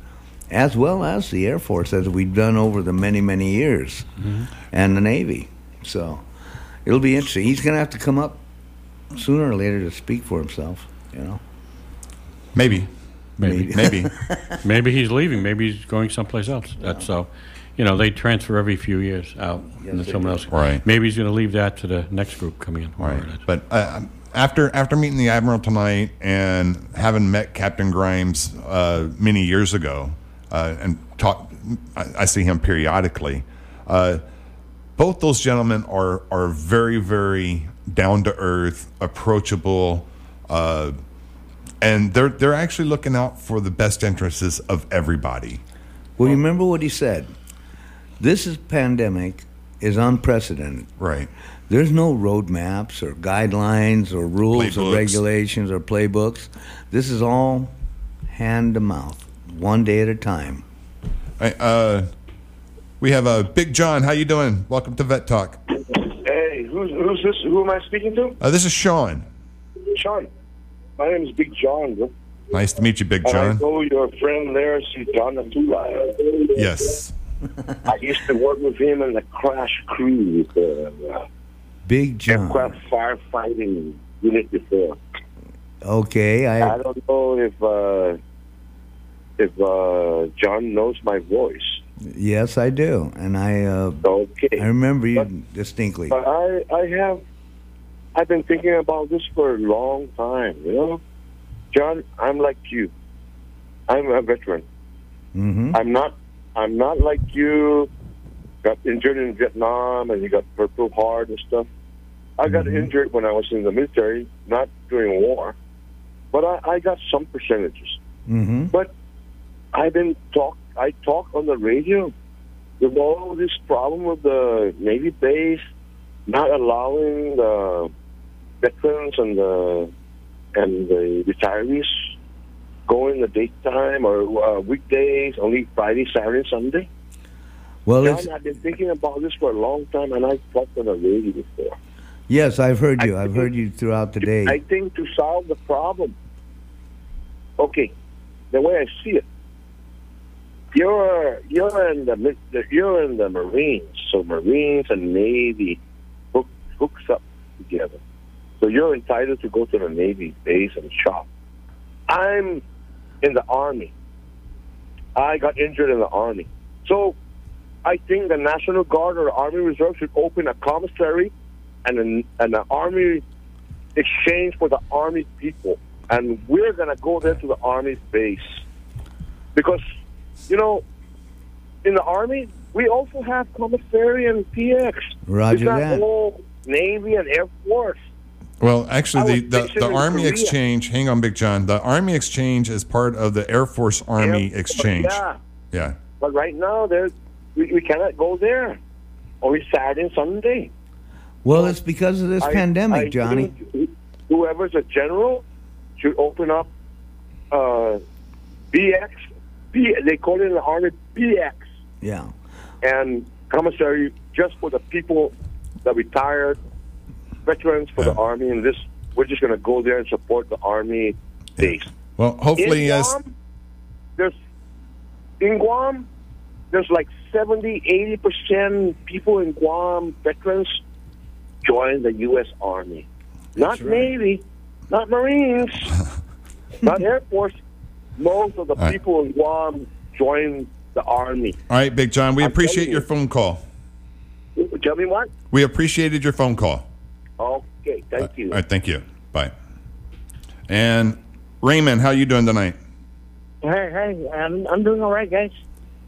as well as the Air Force, as we've done over the many many years, and the Navy. So it'll be interesting. He's going to have to come up sooner or later to speak for himself. You know, Maybe. Maybe. Maybe. Maybe he's leaving. Maybe he's going someplace else. That's so. You know, they transfer every few years out, and then someone do. else. Right. Maybe he's going to leave that to the next group coming in. Right. whoever it is. But uh, after after meeting the admiral tonight and having met Captain Grimes uh, many years ago, uh, and talk, I, I see him periodically. Uh, both those gentlemen are are very very down to earth, approachable, uh, and they're they're actually looking out for the best interests of everybody. well, you remember what he said. This is pandemic is unprecedented. Right. There's no roadmaps or guidelines or rules or regulations or playbooks. This is all hand to mouth, one day at a time. Hey, Uh, we have uh, Big John. How you doing? Welcome to Vet Talk. Hey, who's, who's this? Who am I speaking to? Uh, this is Sean. Sean. My name is Big John. bro. Nice to meet you, Big And I John. know your friend Larry John Atula. Yes. I used to work with him in the crash crew uh, Big John. aircraft firefighting unit before. Okay, I I don't know if uh, if uh, John knows my voice. yes I do, and I uh, Okay. I remember you But- distinctly. But I, I have, I've been thinking about this for a long time. You know, John, I'm like you. I'm a veteran. hmm I'm not. I'm not like you. Got injured in Vietnam and you got Purple Heart and stuff. I got injured when I was in the military, not during war, but I, I got some percentages. hmm But I've been talk. I talk on the radio with all this problem with the Navy base not allowing the veterans and the and the retirees go in the daytime or uh, weekdays, only Friday, Saturday, Sunday. Well, John, I've been thinking about this for a long time, and I've talked on the radio before. yes, I've heard you. I I've heard you throughout the day. I think to solve the problem, okay, the way I see it, you're you're in the you're in the Marines, so Marines and Navy hook, hooks up together. So you're entitled to go to the Navy base and shop. I'm in the Army. I got injured in the Army, so I think the National Guard or Army Reserve should open a commissary and an, and an Army exchange for the Army people, and we're gonna go there to the Army base because, you know, in the Army we also have commissary and PX. Roger it's not that. all Navy and Air Force. Well, actually, the, the, the Army Korea. Exchange, hang on, Big John. The Army Exchange is part of the Air Force Army Air- Exchange. Yeah, Yeah. but right now there, we, we cannot go there. Only Saturday and Sunday. well, it's because of this I- pandemic, I Johnny. Whoever's a general should open up uh, BX. B, they call it in Army BX Yeah. and commissary just for the people that retired, veterans for the Army, and this we're just going to go there and support the Army base. Well, hopefully, in as Guam, there's in Guam, there's like 70, 80 percent people in Guam veterans join the U.S. Army, not Navy, not Marines, not Air Force. Most of the right. people in Guam join the Army. all right, Big John, we I'm appreciate telling your phone call. Tell me what? We appreciated your phone call. Okay, thank you. All right, thank you. Bye. And Raymond, how you doing tonight? Hey, hey, I'm I'm doing all right, guys.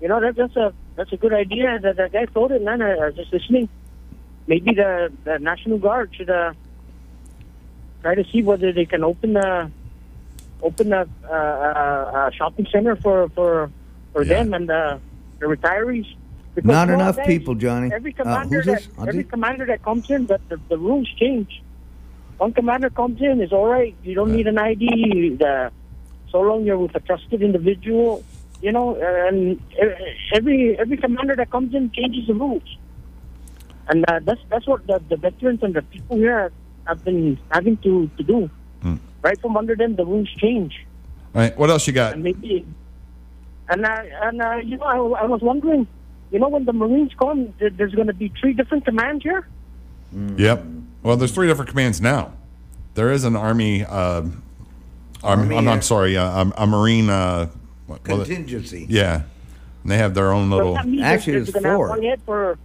You know that, that's a that's a good idea that the guy floated, man. I, I was just listening. Maybe the the National Guard should uh, try to see whether they can open a open a, uh, a, a shopping center for for for Yeah. them and uh, the retirees. Because Not enough guys, people, Johnny. Every Uh, commander who's that every commander that comes in, the, the the rules change. One commander comes in is all right. You don't need an ID. The, so long you're with a trusted individual, you know. And every every commander that comes in changes the rules. And uh, that's that's what the, the veterans and the people here have been having to, to do. Hmm. Right from under them, the rules change All right, what else you got? and maybe and uh, and uh, you know I, I was wondering you know when the marines come there, there's going to be three different commands here Yep. Well, there's three different commands now. There is an Army. Uh, Army Army I'm, I'm sorry, uh, um, a Marine. Uh, what, well, Contingency. yeah, and they have their own little that means Actually, there's, it's there's gonna have four. one head for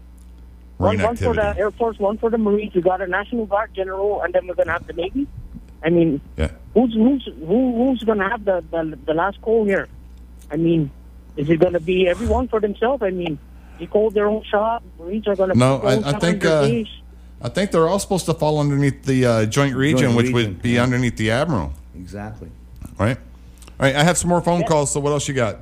one, Marine one for the air force one for the marines we got a national guard general and then we're going to have the navy i mean Yeah. who's who's who, who's going to have the, the the last call here i mean is it going to be everyone for themselves i mean they call their own shop marines are going to No, I- I think, uh, I think they're all supposed to fall underneath the uh, Joint Region, Joint which Region, would be yeah. underneath the Admiral. Exactly. All right. All right. I have some more phone calls. So what else you got?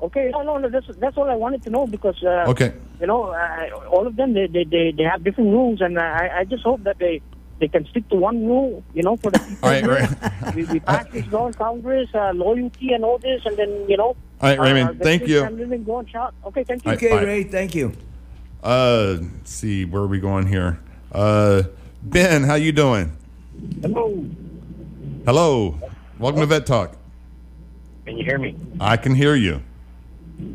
Okay, no, no, no. That's that's all I wanted to know because uh, Okay. you know, uh, all of them they, they, they, they have different rules, and uh, I I just hope that they they can stick to one rule. You know, for the people. All right, right. we, we pass this law in Congress, uh, loyalty and all this, and then you know. All right, Raymond, Uh, thank you. can live and go and shop. Okay, thank you. All right. Okay, Bye. Ray. Thank you. Uh, let's see, where are we going here? Uh, Ben, how you doing? Hello. Hello. Welcome to Vet Talk. Can you hear me? I can hear you.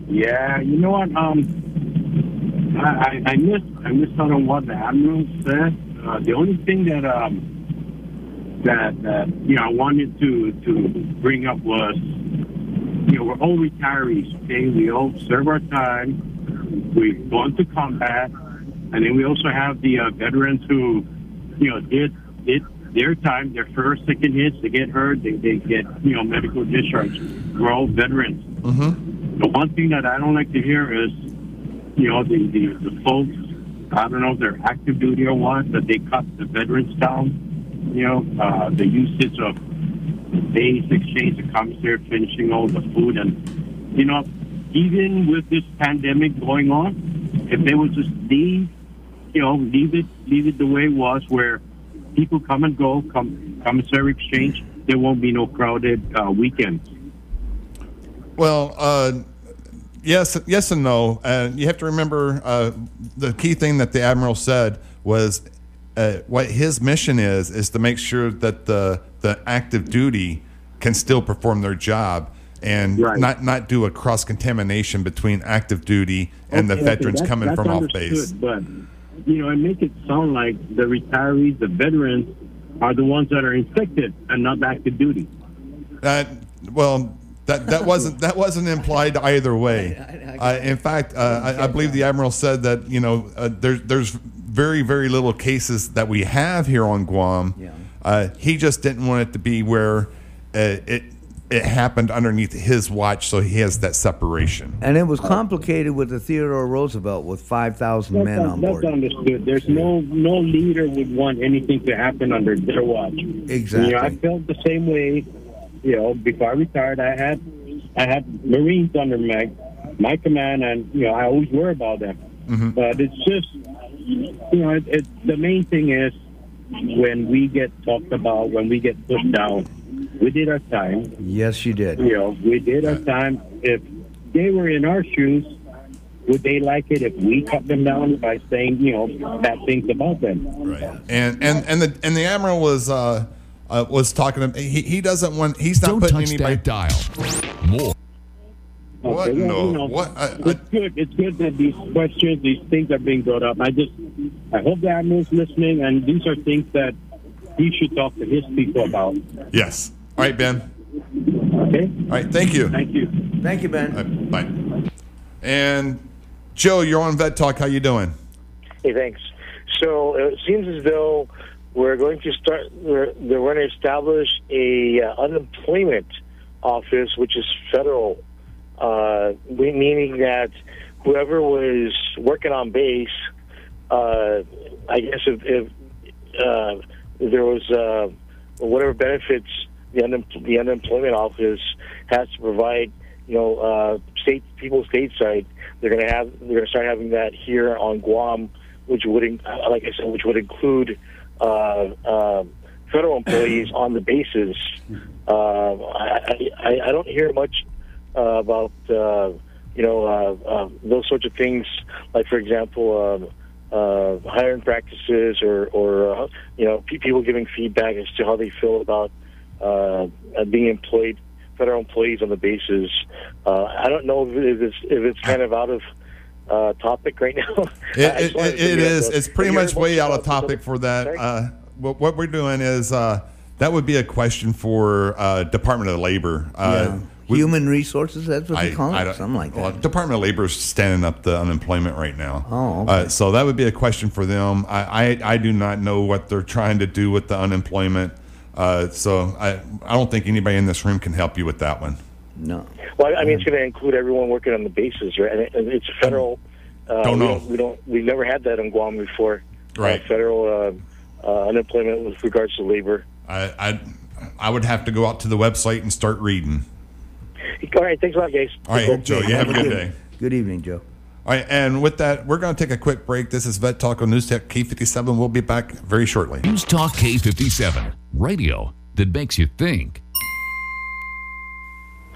Yeah. You know what? Um, I I, I missed I missed out on what the admiral said. Uh, the only thing that um that that you know I wanted to to bring up was you know we're all retirees. Okay, we all serve our time. We've gone to combat, and then we also have the uh, veterans who you know did did their time, their first, second hits. They get hurt, they they get you know medical discharge. We're all veterans. Mm-hmm. The one thing that I don't like to hear is, you know, the, the, the folks, I don't know if they're active duty or what, that they cut the veterans down. You know, uh, the usage of the base exchange, the commissary finishing all the food. And, you know, even with this pandemic going on, if they would just leave, you know, leave it, leave it the way it was, where people come and go, come commissary exchange, there won't be no crowded uh, weekends. Well, uh, yes, yes, and no. Uh, you have to remember uh, the key thing that the admiral said was uh, what his mission is is to make sure that the the active duty can still perform their job and Right. not not do a cross contamination between active duty and the Okay, okay, veterans that's- coming that's from off base. But you know, and make it sound like the retirees, the veterans, are the ones that are infected and not active duty. That well, that that wasn't that wasn't implied either way. Uh, in fact, uh, I, I believe the admiral said that you know uh, there's there's very very little cases that we have here on Guam. Yeah. Uh, he just didn't want it to be where uh, it it happened underneath his watch, so he has that separation. And it was complicated with the Theodore Roosevelt with 5,000 men That's, on that's understood. There's no no leader would want anything to happen under their watch. Exactly. You know, I felt the same way. You know, before I retired, I had I had Marines under my my command, and you know, I always worry about them. But it's just, you know, it, it, the main thing is when we get talked about, when we get pushed down. We did our time. Yes, you did. You know, we did our time. If they were in our shoes, would they like it if we cut them down by saying, you know, bad things about them? Right. And and and the and the admiral was uh, uh was talking. To, he he doesn't want. He's not Don't putting touch anybody. that dial. More. What? Okay, well, No. you know, What? I- I- it's good. It's good that these questions, these things are being brought up. I just, I hope the admiral's listening, and these are things that he should talk to his people about. Yes. All right, Ben. Okay. All right. Thank you. Thank you. Thank you, Ben. All right, bye. And Joe, you're on Vet Talk. How you doing? Hey, thanks. So uh, it seems as though we're going to start. We're, they're going to establish a uh, unemployment office, which is federal, uh, meaning that whoever was working on base, uh, I guess if, if, uh, there was uh, whatever benefits the, unem- the unemployment office has to provide, you know, uh, state people stateside, they're going to have they're going to start having that here on Guam, which would, in- like I said, which would include uh, uh, federal employees on the bases. Uh, I, I, I don't hear much uh, about uh, you know those sorts of things. Like for example, uh, uh, hiring practices, or or you know people giving feedback as to how they feel about being employed, federal employees on the bases. Uh, I don't know if it's if it's kind of out of uh, topic right now. It, it, it, to it bring it is. It's pretty much way out of topic for that. Uh, what, what we're doing is uh, that would be a question for uh, Department of Labor. Uh, we- Human resources, that's what they call it. Something like that. well, Department of Labor is standing up the unemployment right now. Oh, okay. uh, so that would be a question for them. I, I, I do not know what they're trying to do with the unemployment. Uh, so I, I don't think anybody in this room can help you with that one. No. Well, I mean, it's going to include everyone working on the bases, right? And it- and it's federal. Uh, Don't we know. Don't, we don't. We've never had that in Guam before. Right. Uh, federal uh, uh, unemployment with regards to labor. I, I, I would have to go out to the website and start reading. All right. Thanks a lot, guys. All right, Joe, you have a good day. Good evening, Joe. All right, and with that, we're going to take a quick break. This is Vet Talk on News Tech K57. We'll be back very shortly. News Talk K57. Radio that makes you think.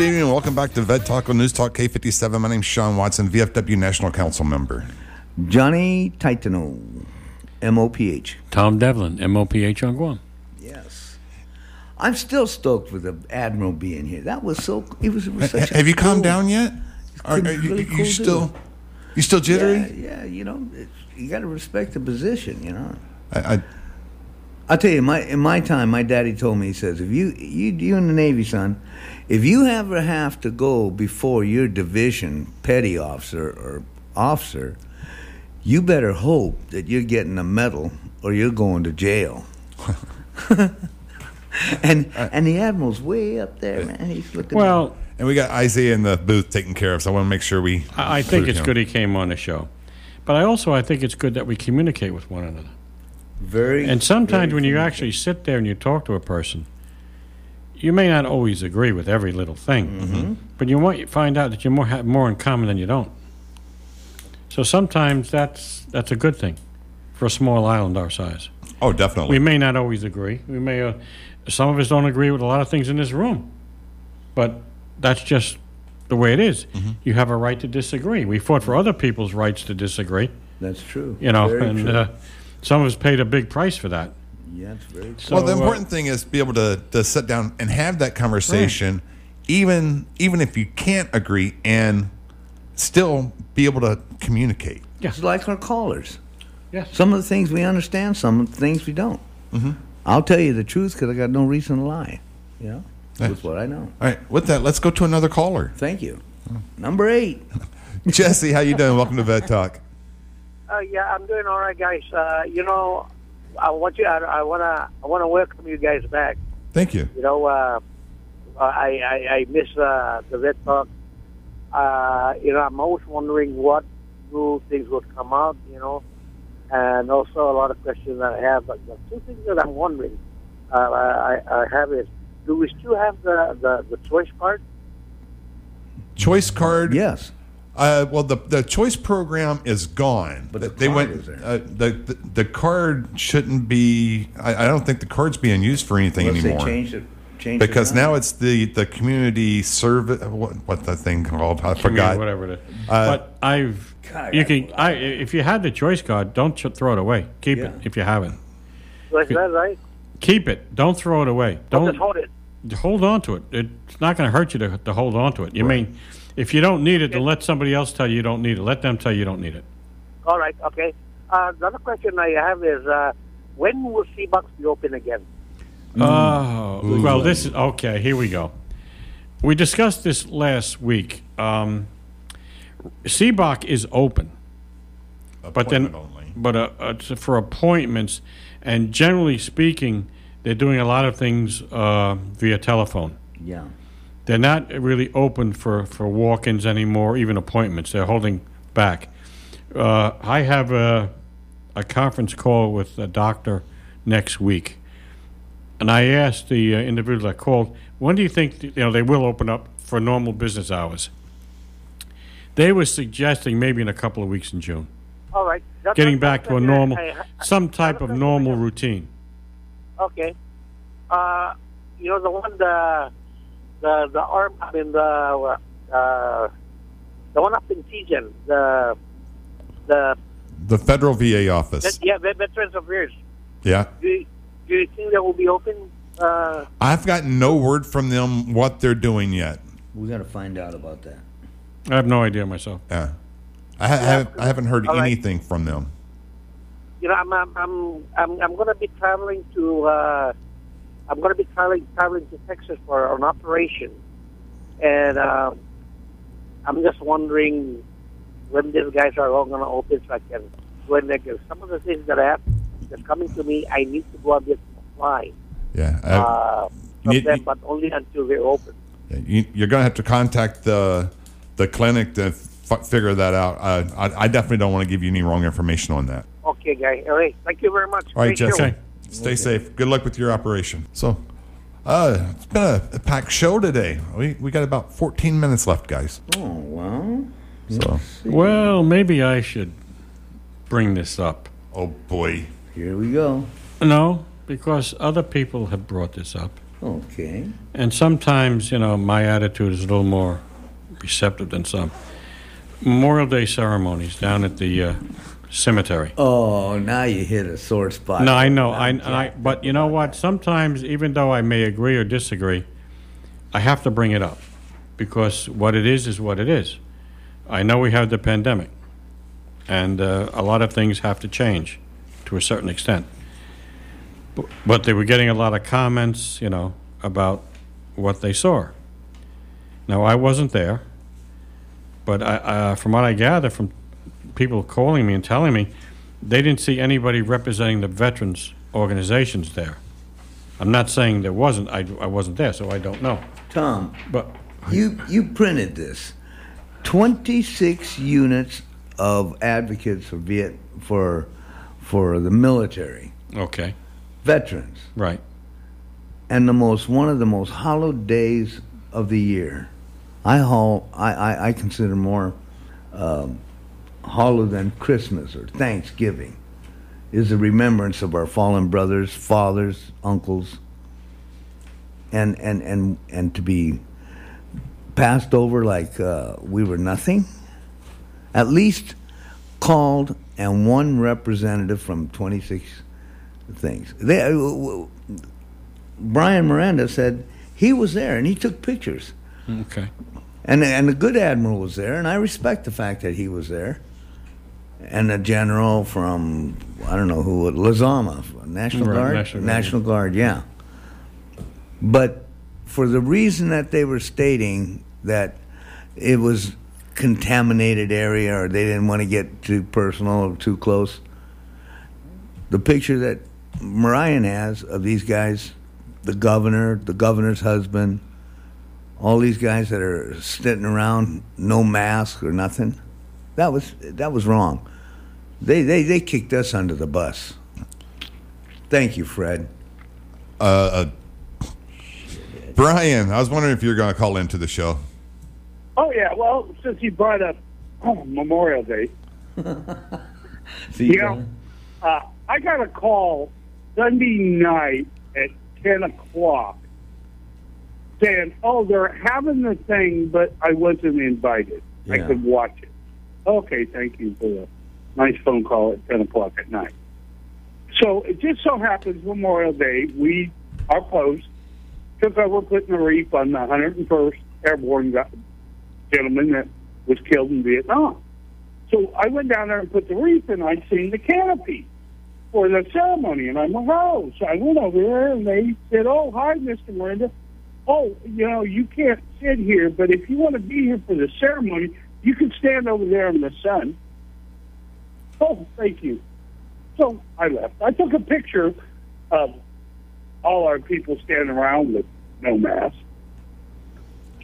Good evening and welcome back to Vet Talk on News Talk K57. My name's Sean Watson, VFW National Council member. Johnny Taitano, MOPH. Tom Devlin, MOPH on Guam. Yes. I'm still stoked with the Admiral being here. That was so. It was, it was such a Have you calmed down yet? Are, are you, really you still dude. you still jittery? Yeah, yeah, you know, it's, you got to respect the position, you know. I, I, I'll tell you, my in my time, my daddy told me, he says, if you you you in the Navy, son, if you ever have to go before your division petty officer or officer, you better hope that you're getting a medal or you're going to jail. and uh, and the admiral's way up there, man. He's looking. Well, and we got Isaiah in the booth taken care of, so I want to make sure we. I, I think it's him. good he came on the show. But I also I think it's good that we communicate with one another. Very. And sometimes very when you actually sit there and you talk to a person, you may not always agree with every little thing, Mm-hmm. but you might find out that you more have more in common than you don't. So sometimes that's that's a good thing for a small island our size. Oh, definitely. We may not always agree. We may uh, some of us don't agree with a lot of things in this room, but that's just the way it is. Mm-hmm. You have a right to disagree. We fought for other people's rights to disagree. That's true. You know, Very and true. uh, some of us paid a big price for that. yeah, it's very true. So, well, the uh, important thing is to be able to, to sit down and have that conversation, even even if you can't agree, and still be able to communicate. It's like our callers. Yes. Some of the things we understand, some of the things we don't. Mm-hmm. I'll tell you the truth because I got no reason to lie. You know, Yeah. with what I know. All right, with that, let's go to another caller. Thank you. Number eight. Jesse, how you doing? Welcome to Vet Talk. Uh, yeah, I'm doing all right, guys. Uh, you know, I want you. I, I wanna. I wanna welcome you guys back. Thank you. You know, uh, I, I I miss uh, the vet talk. Uh, you know, I'm always wondering what new things would come out. You know, and also a lot of questions that I have. But the two things that I'm wondering, uh, I, I have is, do we still have the the, the choice card? Choice card. Yes. Uh, well, the the choice program is gone. But the they card went. is there. Uh, the, the the card shouldn't be. I, I don't think the card's being used for anything Unless they anymore. changed it. Changed because it now it's the the community service. What what the thing called? I Community, forgot. whatever it is. Uh, but I've God, you I- can I if you had the choice card, don't ch- throw it away. Keep it if you have it. Is that right? Keep it. Don't throw it away. I'll Don't just hold it. hold on to it. It's not going to hurt you to, to hold on to it. You mean if you don't need it, then let somebody else tell you you don't need it. Let them tell you you don't need it. All right. Okay. Uh, another question I have is, uh, when will CBOC be open again? Oh, well, this is okay. Here we go. We discussed this last week. Um, CBOC is open, but then, only. but uh, uh, for appointments, and generally speaking, they're doing a lot of things uh, via telephone. Yeah. They're not really open for, for walk-ins anymore, even appointments. They're holding back. Uh, I have a, a conference call with a doctor next week, and I asked the uh, individual that called, when do you think you know they will open up for normal business hours? They were suggesting maybe in a couple of weeks in June, All right. That- getting back to a normal, I- I- some type of normal routine. Okay. Uh, you know the one the the the arm. I mean the uh, the one up in Tiyan. The the The federal VA office. yeah the Veterans Affairs. Yeah. Do you, do you think that will be open? Uh, I've gotten no word from them what they're doing yet. We got to find out about that. I have no idea myself. Yeah. I, ha- haven't, I haven't heard All right. anything from them. you know, I'm I'm I'm I'm, I'm going to be traveling to. Uh, I'm going to be traveling traveling to Texas for an operation, and uh, I'm just wondering when these guys are all going to open so I can go in there. 'cause some of the things that I have that's coming to me, I need to go and get supply Yeah. I- uh, from need- them, but only until they're open. you, you're going to have to contact the the clinic to f- figure that out. Uh, I, I definitely don't want to give you any wrong information on that. Okay, guy. All right. Thank you very much. All right, Great show. Jesse. Stay safe. Good luck with your operation. So, uh, it's been a, a packed show today. We we got about 14 minutes left, guys. Oh well. So, Well, maybe I should bring this up. oh boy. Here we go. No, because other people have brought this up. Okay. And sometimes, you know, my attitude is a little more receptive than some. Memorial Day ceremonies down at the uh, cemetery. Oh, now you hit a sore spot. No, I know. I, I, but you know what? Sometimes, even though I may agree or disagree, I have to bring it up because what it is is what it is. I know we have the pandemic, and uh, a lot of things have to change to a certain extent. Bu- But they were getting a lot of comments, you know, about what they saw. Now, I wasn't there, but I, uh, from what I gather from people calling me and telling me, they didn't see anybody representing the veterans organizations there. I'm not saying there wasn't, I, I wasn't there, so I don't know. Tom, But you you printed this. 26 units of advocates for Viet for for the military, Okay, veterans, right. and the most one of the most hallowed days of the year. I haul, I, I, I consider more um, hollow than Christmas or Thanksgiving is the remembrance of our fallen brothers, fathers, uncles, and and and and to be passed over like uh, we were nothing. At least called and one representative from 26 things. They, uh, Brian Miranda said he was there and he took pictures. Okay. And and the good admiral was there, and I respect the fact that he was there. And the general from I don't know who, Lazama, National Right, Guard, National Guard, National Guard, yeah. But for the reason that they were stating that it was contaminated area or they didn't want to get too personal or too close, the picture that Marion has of these guys, the governor, the governor's husband, all these guys that are sitting around, no mask or nothing. That was that was wrong. They they they kicked us under the bus. Thank you, Fred. Uh, uh, Brian, I was wondering if you were going to call into the show. Oh yeah, well, since you brought up oh, Memorial Day, See, you know, uh, I got a call Sunday night at ten o'clock saying, "Oh, they're having the thing, but I wasn't invited. I could watch it." Okay, thank you for the nice phone call at ten o'clock at night. So it just so happens Memorial Day, we our post took over putting a wreath on the 101st Airborne gentleman that was killed in Vietnam. So I went down there and put the wreath, and I'd seen the canopy for the ceremony, and I'm like, oh. So I went over there, and they said, oh, hi, Mr. Miranda. Oh, you know, you can't sit here, but if you want to be here for the ceremony, you can stand over there in the sun. Oh, thank you. So I left. I took a picture of all our people standing around with no mask.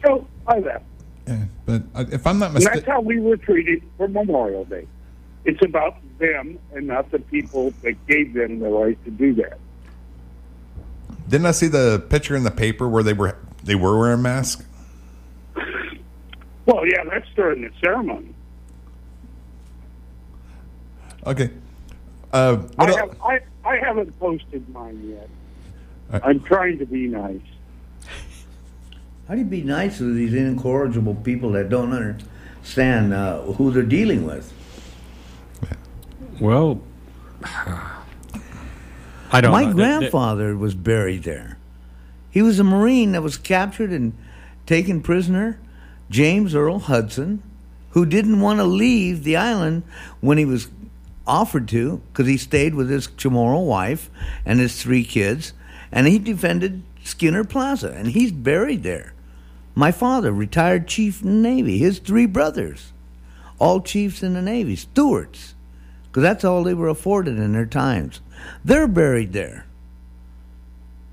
So I left. Yeah, but uh, if I'm not mistaken, that's how we were treated for Memorial Day. It's about them and not the people that gave them the right to do that. didn't I see the picture in the paper where they were they were wearing masks? Well, yeah, that's during the ceremony. Okay. Uh, what I, have, I, I haven't posted mine yet. Uh, I'm trying to be nice. How do you be nice to these incorrigible people that don't understand uh, who they're dealing with? Well, I don't My know. They- they- grandfather was buried there. He was a Marine that was captured and taken prisoner, James Earl Hudson, who didn't want to leave the island when he was offered to because he stayed with his Chamorro wife and his three kids, and he defended Skinner Plaza, and he's buried there. My father, retired chief in the Navy, his three brothers, all chiefs in the Navy, stewards, because that's all they were afforded in their times. They're buried there.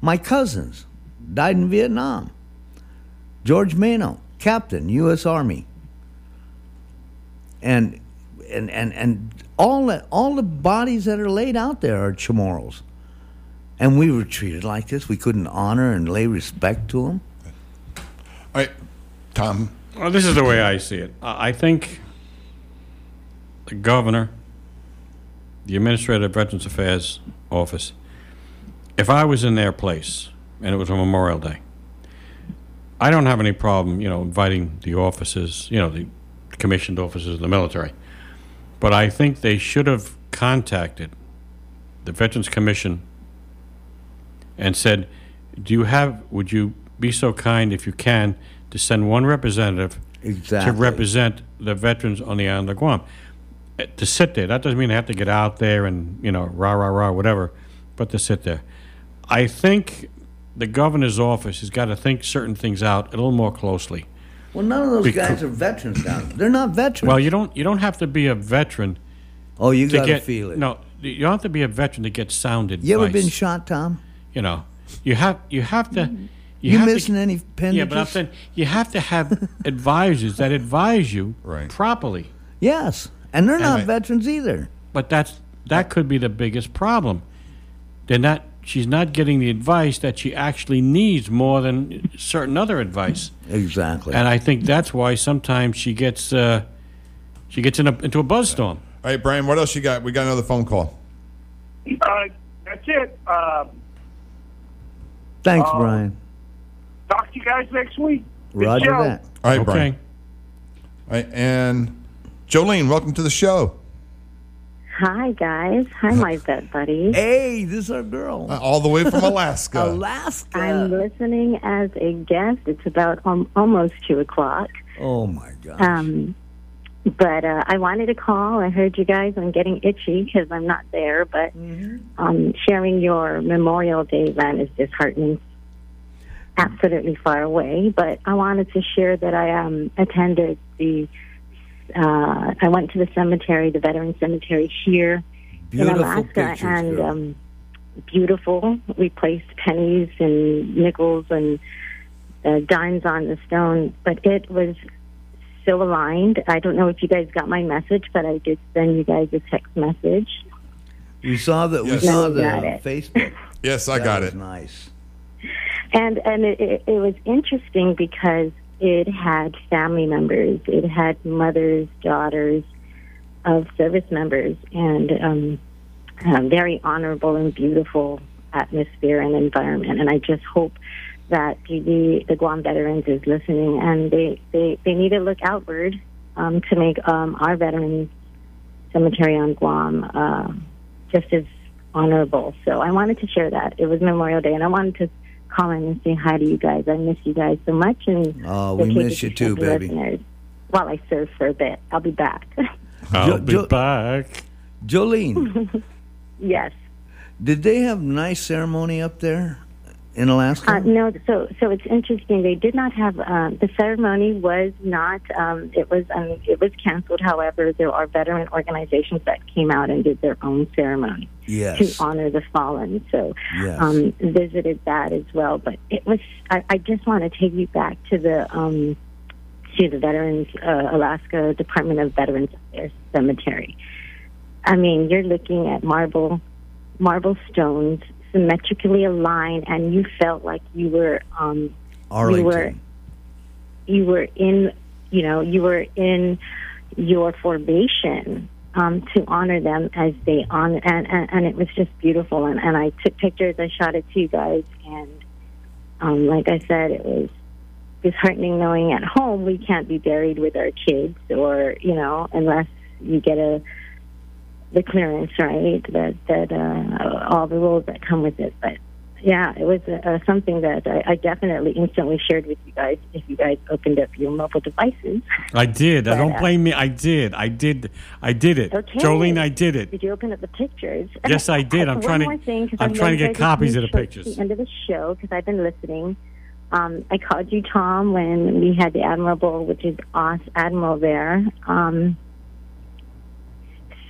My cousins died in Vietnam. George Mano, captain, U.S. Army, and and and and all that, all the bodies that are laid out there are Chamorros, and we were treated like this. We couldn't honor and lay respect to them. All right, Tom. Well, this is the way I see it. I I think the governor, the administrator of Veterans Affairs office, if I was in their place and it was a Memorial Day. I don't have any problem, you know, inviting the officers, you know, the commissioned officers of the military. But I think they should have contacted the Veterans Commission and said, "Do you have? Would you be so kind, if you can, to send one representative to represent the veterans on the island of Guam? Eh, To sit there. That doesn't mean they have to get out there and you know rah rah rah whatever, but to sit there. I think the governor's office has got to think certain things out a little more closely. Well, none of those Becau- guys are veterans down. They're not veterans. Well, you don't you don't have to be a veteran. Oh, you to gotta get, feel it. No, you don't have to be a veteran to get sound advice. you ever been shot, Tom? You know, you have you have to. You, You have missing to, any Yeah, but I'm saying you have to have advisors that advise you properly. Yes, and they're not And- veterans either. But that's that could be the biggest problem. They're not. She's not getting the advice that she actually needs more than certain other advice. Exactly. And I think that's why sometimes she gets uh, she gets in a, into a buzzstorm. All right, Brian, what else you got? We got another phone call. Uh, that's it. Uh, Thanks, Uh, Brian. talk to you guys next week. Good Roger show. that. All right, Okay. Brian. All right, and Jolene, welcome to the show. Hi, guys. Hi, my vet buddy. Hey, this is our girl. Uh, all the way from Alaska. Alaska. I'm listening as a guest. It's about um, almost 2 o'clock. Oh, my God. Um, but uh, I wanted to call. I heard you guys. I'm getting itchy because I'm not there. But um, sharing your Memorial Day event is disheartening. Absolutely far away. But I wanted to share that I um, attended the. Uh, I went to the cemetery, the veteran cemetery here Beautiful in Alaska, pictures, and girl. um, beautiful. We placed pennies and nickels and uh, dimes on the stone, but it was still aligned. I don't know if you guys got my message, but I did send you guys a text message. We saw that. We Yes. saw No, the got it. Facebook. Yes, I That got was it. Nice. And and it, it, it was interesting because it had family members, it had mothers, daughters of service members, and um, a very honorable and beautiful atmosphere and environment. And I just hope that the the Guam veterans is listening, and they they, they need to look outward um, to make um, our veterans cemetery on Guam uh, just as honorable. So I wanted to share that. It was Memorial Day, and I wanted to call in and say hi to you guys. I miss you guys so much, and Oh, we the miss you too, baby. listeners. While I serve for a bit, I'll be back. I'll Jo- be Jo- back. Jolene, yes. did they have nice ceremony up there in Alaska? Uh, no, so so it's interesting. They did not have um, the ceremony was not. Um, it was um, it was canceled. However, there are veteran organizations that came out and did their own ceremony yes. to honor the fallen. So Yes. um, visited that as well. But it was. I, I just want to take you back to the um, to the Veterans uh, Alaska Department of Veterans Affairs Cemetery. I mean, you're looking at marble marble stones symmetrically aligned, and you felt like you were um, you were you were in you know you were in your formation um, to honor them as they honor and, and, and it was just beautiful. And, and I took pictures I shot it to you guys and um, like I said it was disheartening knowing at home we can't be buried with our kids or you know unless you get a the clearance right that that uh, all the rules that come with it but yeah, it was uh, something that I, I definitely instantly shared with you guys if you guys opened up your mobile devices. I did. I don't uh, blame me. I did. I did. I did it. Okay. Jolene, I did it. Did you open up the pictures? Yes, I did. I'm trying to- thing, I'm I know trying to get copies of the pictures. The end of the show because I've been listening. Um, I called you Tom when we had the admirable, which is Os Admiral there. Um,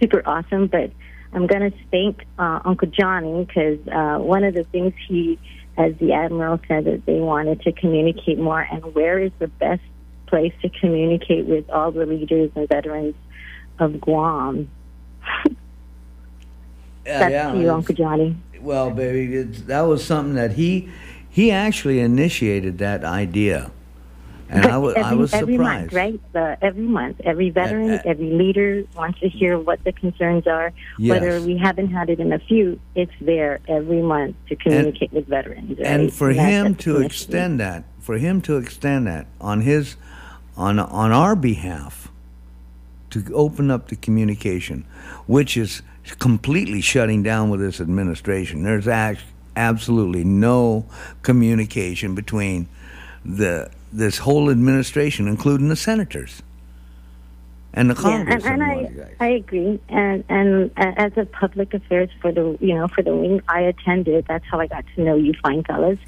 super awesome, but I'm going to thank uh, Uncle Johnny because uh, one of the things he, as the admiral said, that they wanted to communicate more. And where is the best place to communicate with all the leaders and veterans of Guam? Yeah, That's yeah, you, Uncle Johnny. Well, baby, it's, that was something that he he actually initiated that idea, And But I was every, I was every surprised. month, right? The, every month, every veteran, uh, every leader wants to hear what the concerns are. Yes. Whether we haven't had it in a few, it's there every month to communicate with veterans. Right? and for that's- him to extend that, for him to extend that on his, on on our behalf, to open up the communication, which is completely shutting down with this administration. There's act, absolutely no communication between the this whole administration, including the senators and the Yeah, Congress. and, and and I, I agree. And and uh, as a public affairs for the you know for the wing, I attended. That's how I got to know you fine fellas,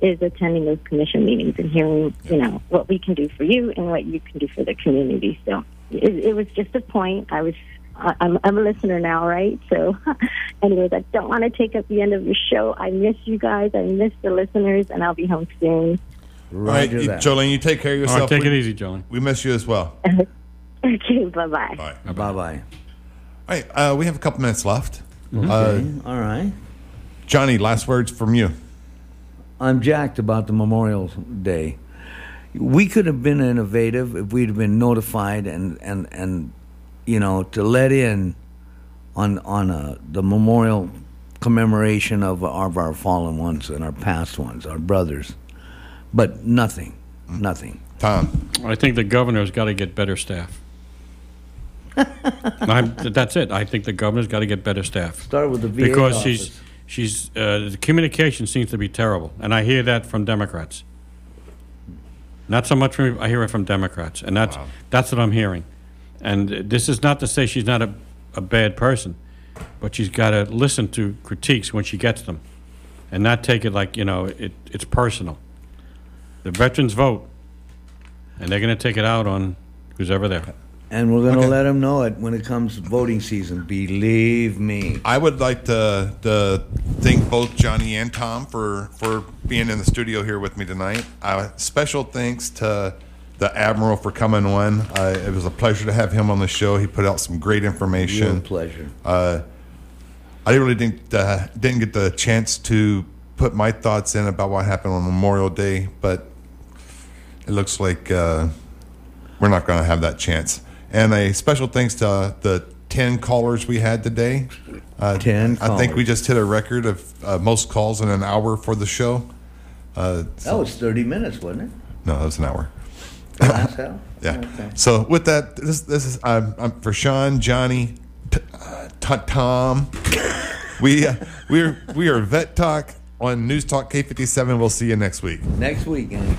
is attending those commission meetings and hearing you know what we can do for you and what you can do for the community. So it, it was just a point. I was. I'm, I'm a listener now, right? So, anyways, I don't want to take up the end of your show. I miss you guys. I miss the listeners, and I'll be home soon. All right, you, Jolene, you take care of yourself. All right, yourself. take We- it easy, Jolene. We miss you as well. okay, bye bye. Bye bye. All right, uh, we have a couple minutes left. Okay, Uh, all right. Johnny, last words from you. I'm jacked about the Memorial Day. We could have been innovative if we'd have been notified and, and, and you know, to let in on on uh, the memorial commemoration of, of our fallen ones and our past ones, our brothers. But nothing, nothing. Tom. I think the governor's got to get better staff. I'm, that's it. I think the governor's got to get better staff. Start with the VA because office. she's she's uh, the communication seems to be terrible, and I hear that from Democrats. Not so much from I hear it from Democrats, and that's that's what I'm hearing. And this is not to say she's not a, a bad person, but she's got to listen to critiques when she gets them, and not take it like you know it, it's personal. The veterans vote, and they're going to take it out on who's ever there. And we're going to let them know it when it comes voting season. Believe me. I would like to, to thank both Johnny and Tom for, for being in the studio here with me tonight. Uh, special thanks to the Admiral for coming on. Uh, it was a pleasure to have him on the show. He put out some great information. Real pleasure. Uh, I really didn't uh, didn't get the chance to put my thoughts in about what happened on Memorial Day, but it looks like uh, we're not going to have that chance. And a special thanks to uh, the ten callers we had today. Uh, 10 I think we just hit a record of uh, most calls in an hour for the show. Uh, That was 30 minutes, wasn't it? no, that was an hour. Last hell? Yeah. Okay. So with that, this this is I'm, I'm for Sean, Johnny, t- uh, t- Tom. we uh, we are we are Vet Talk on News Talk K57. We'll see you next week. Next week, gang.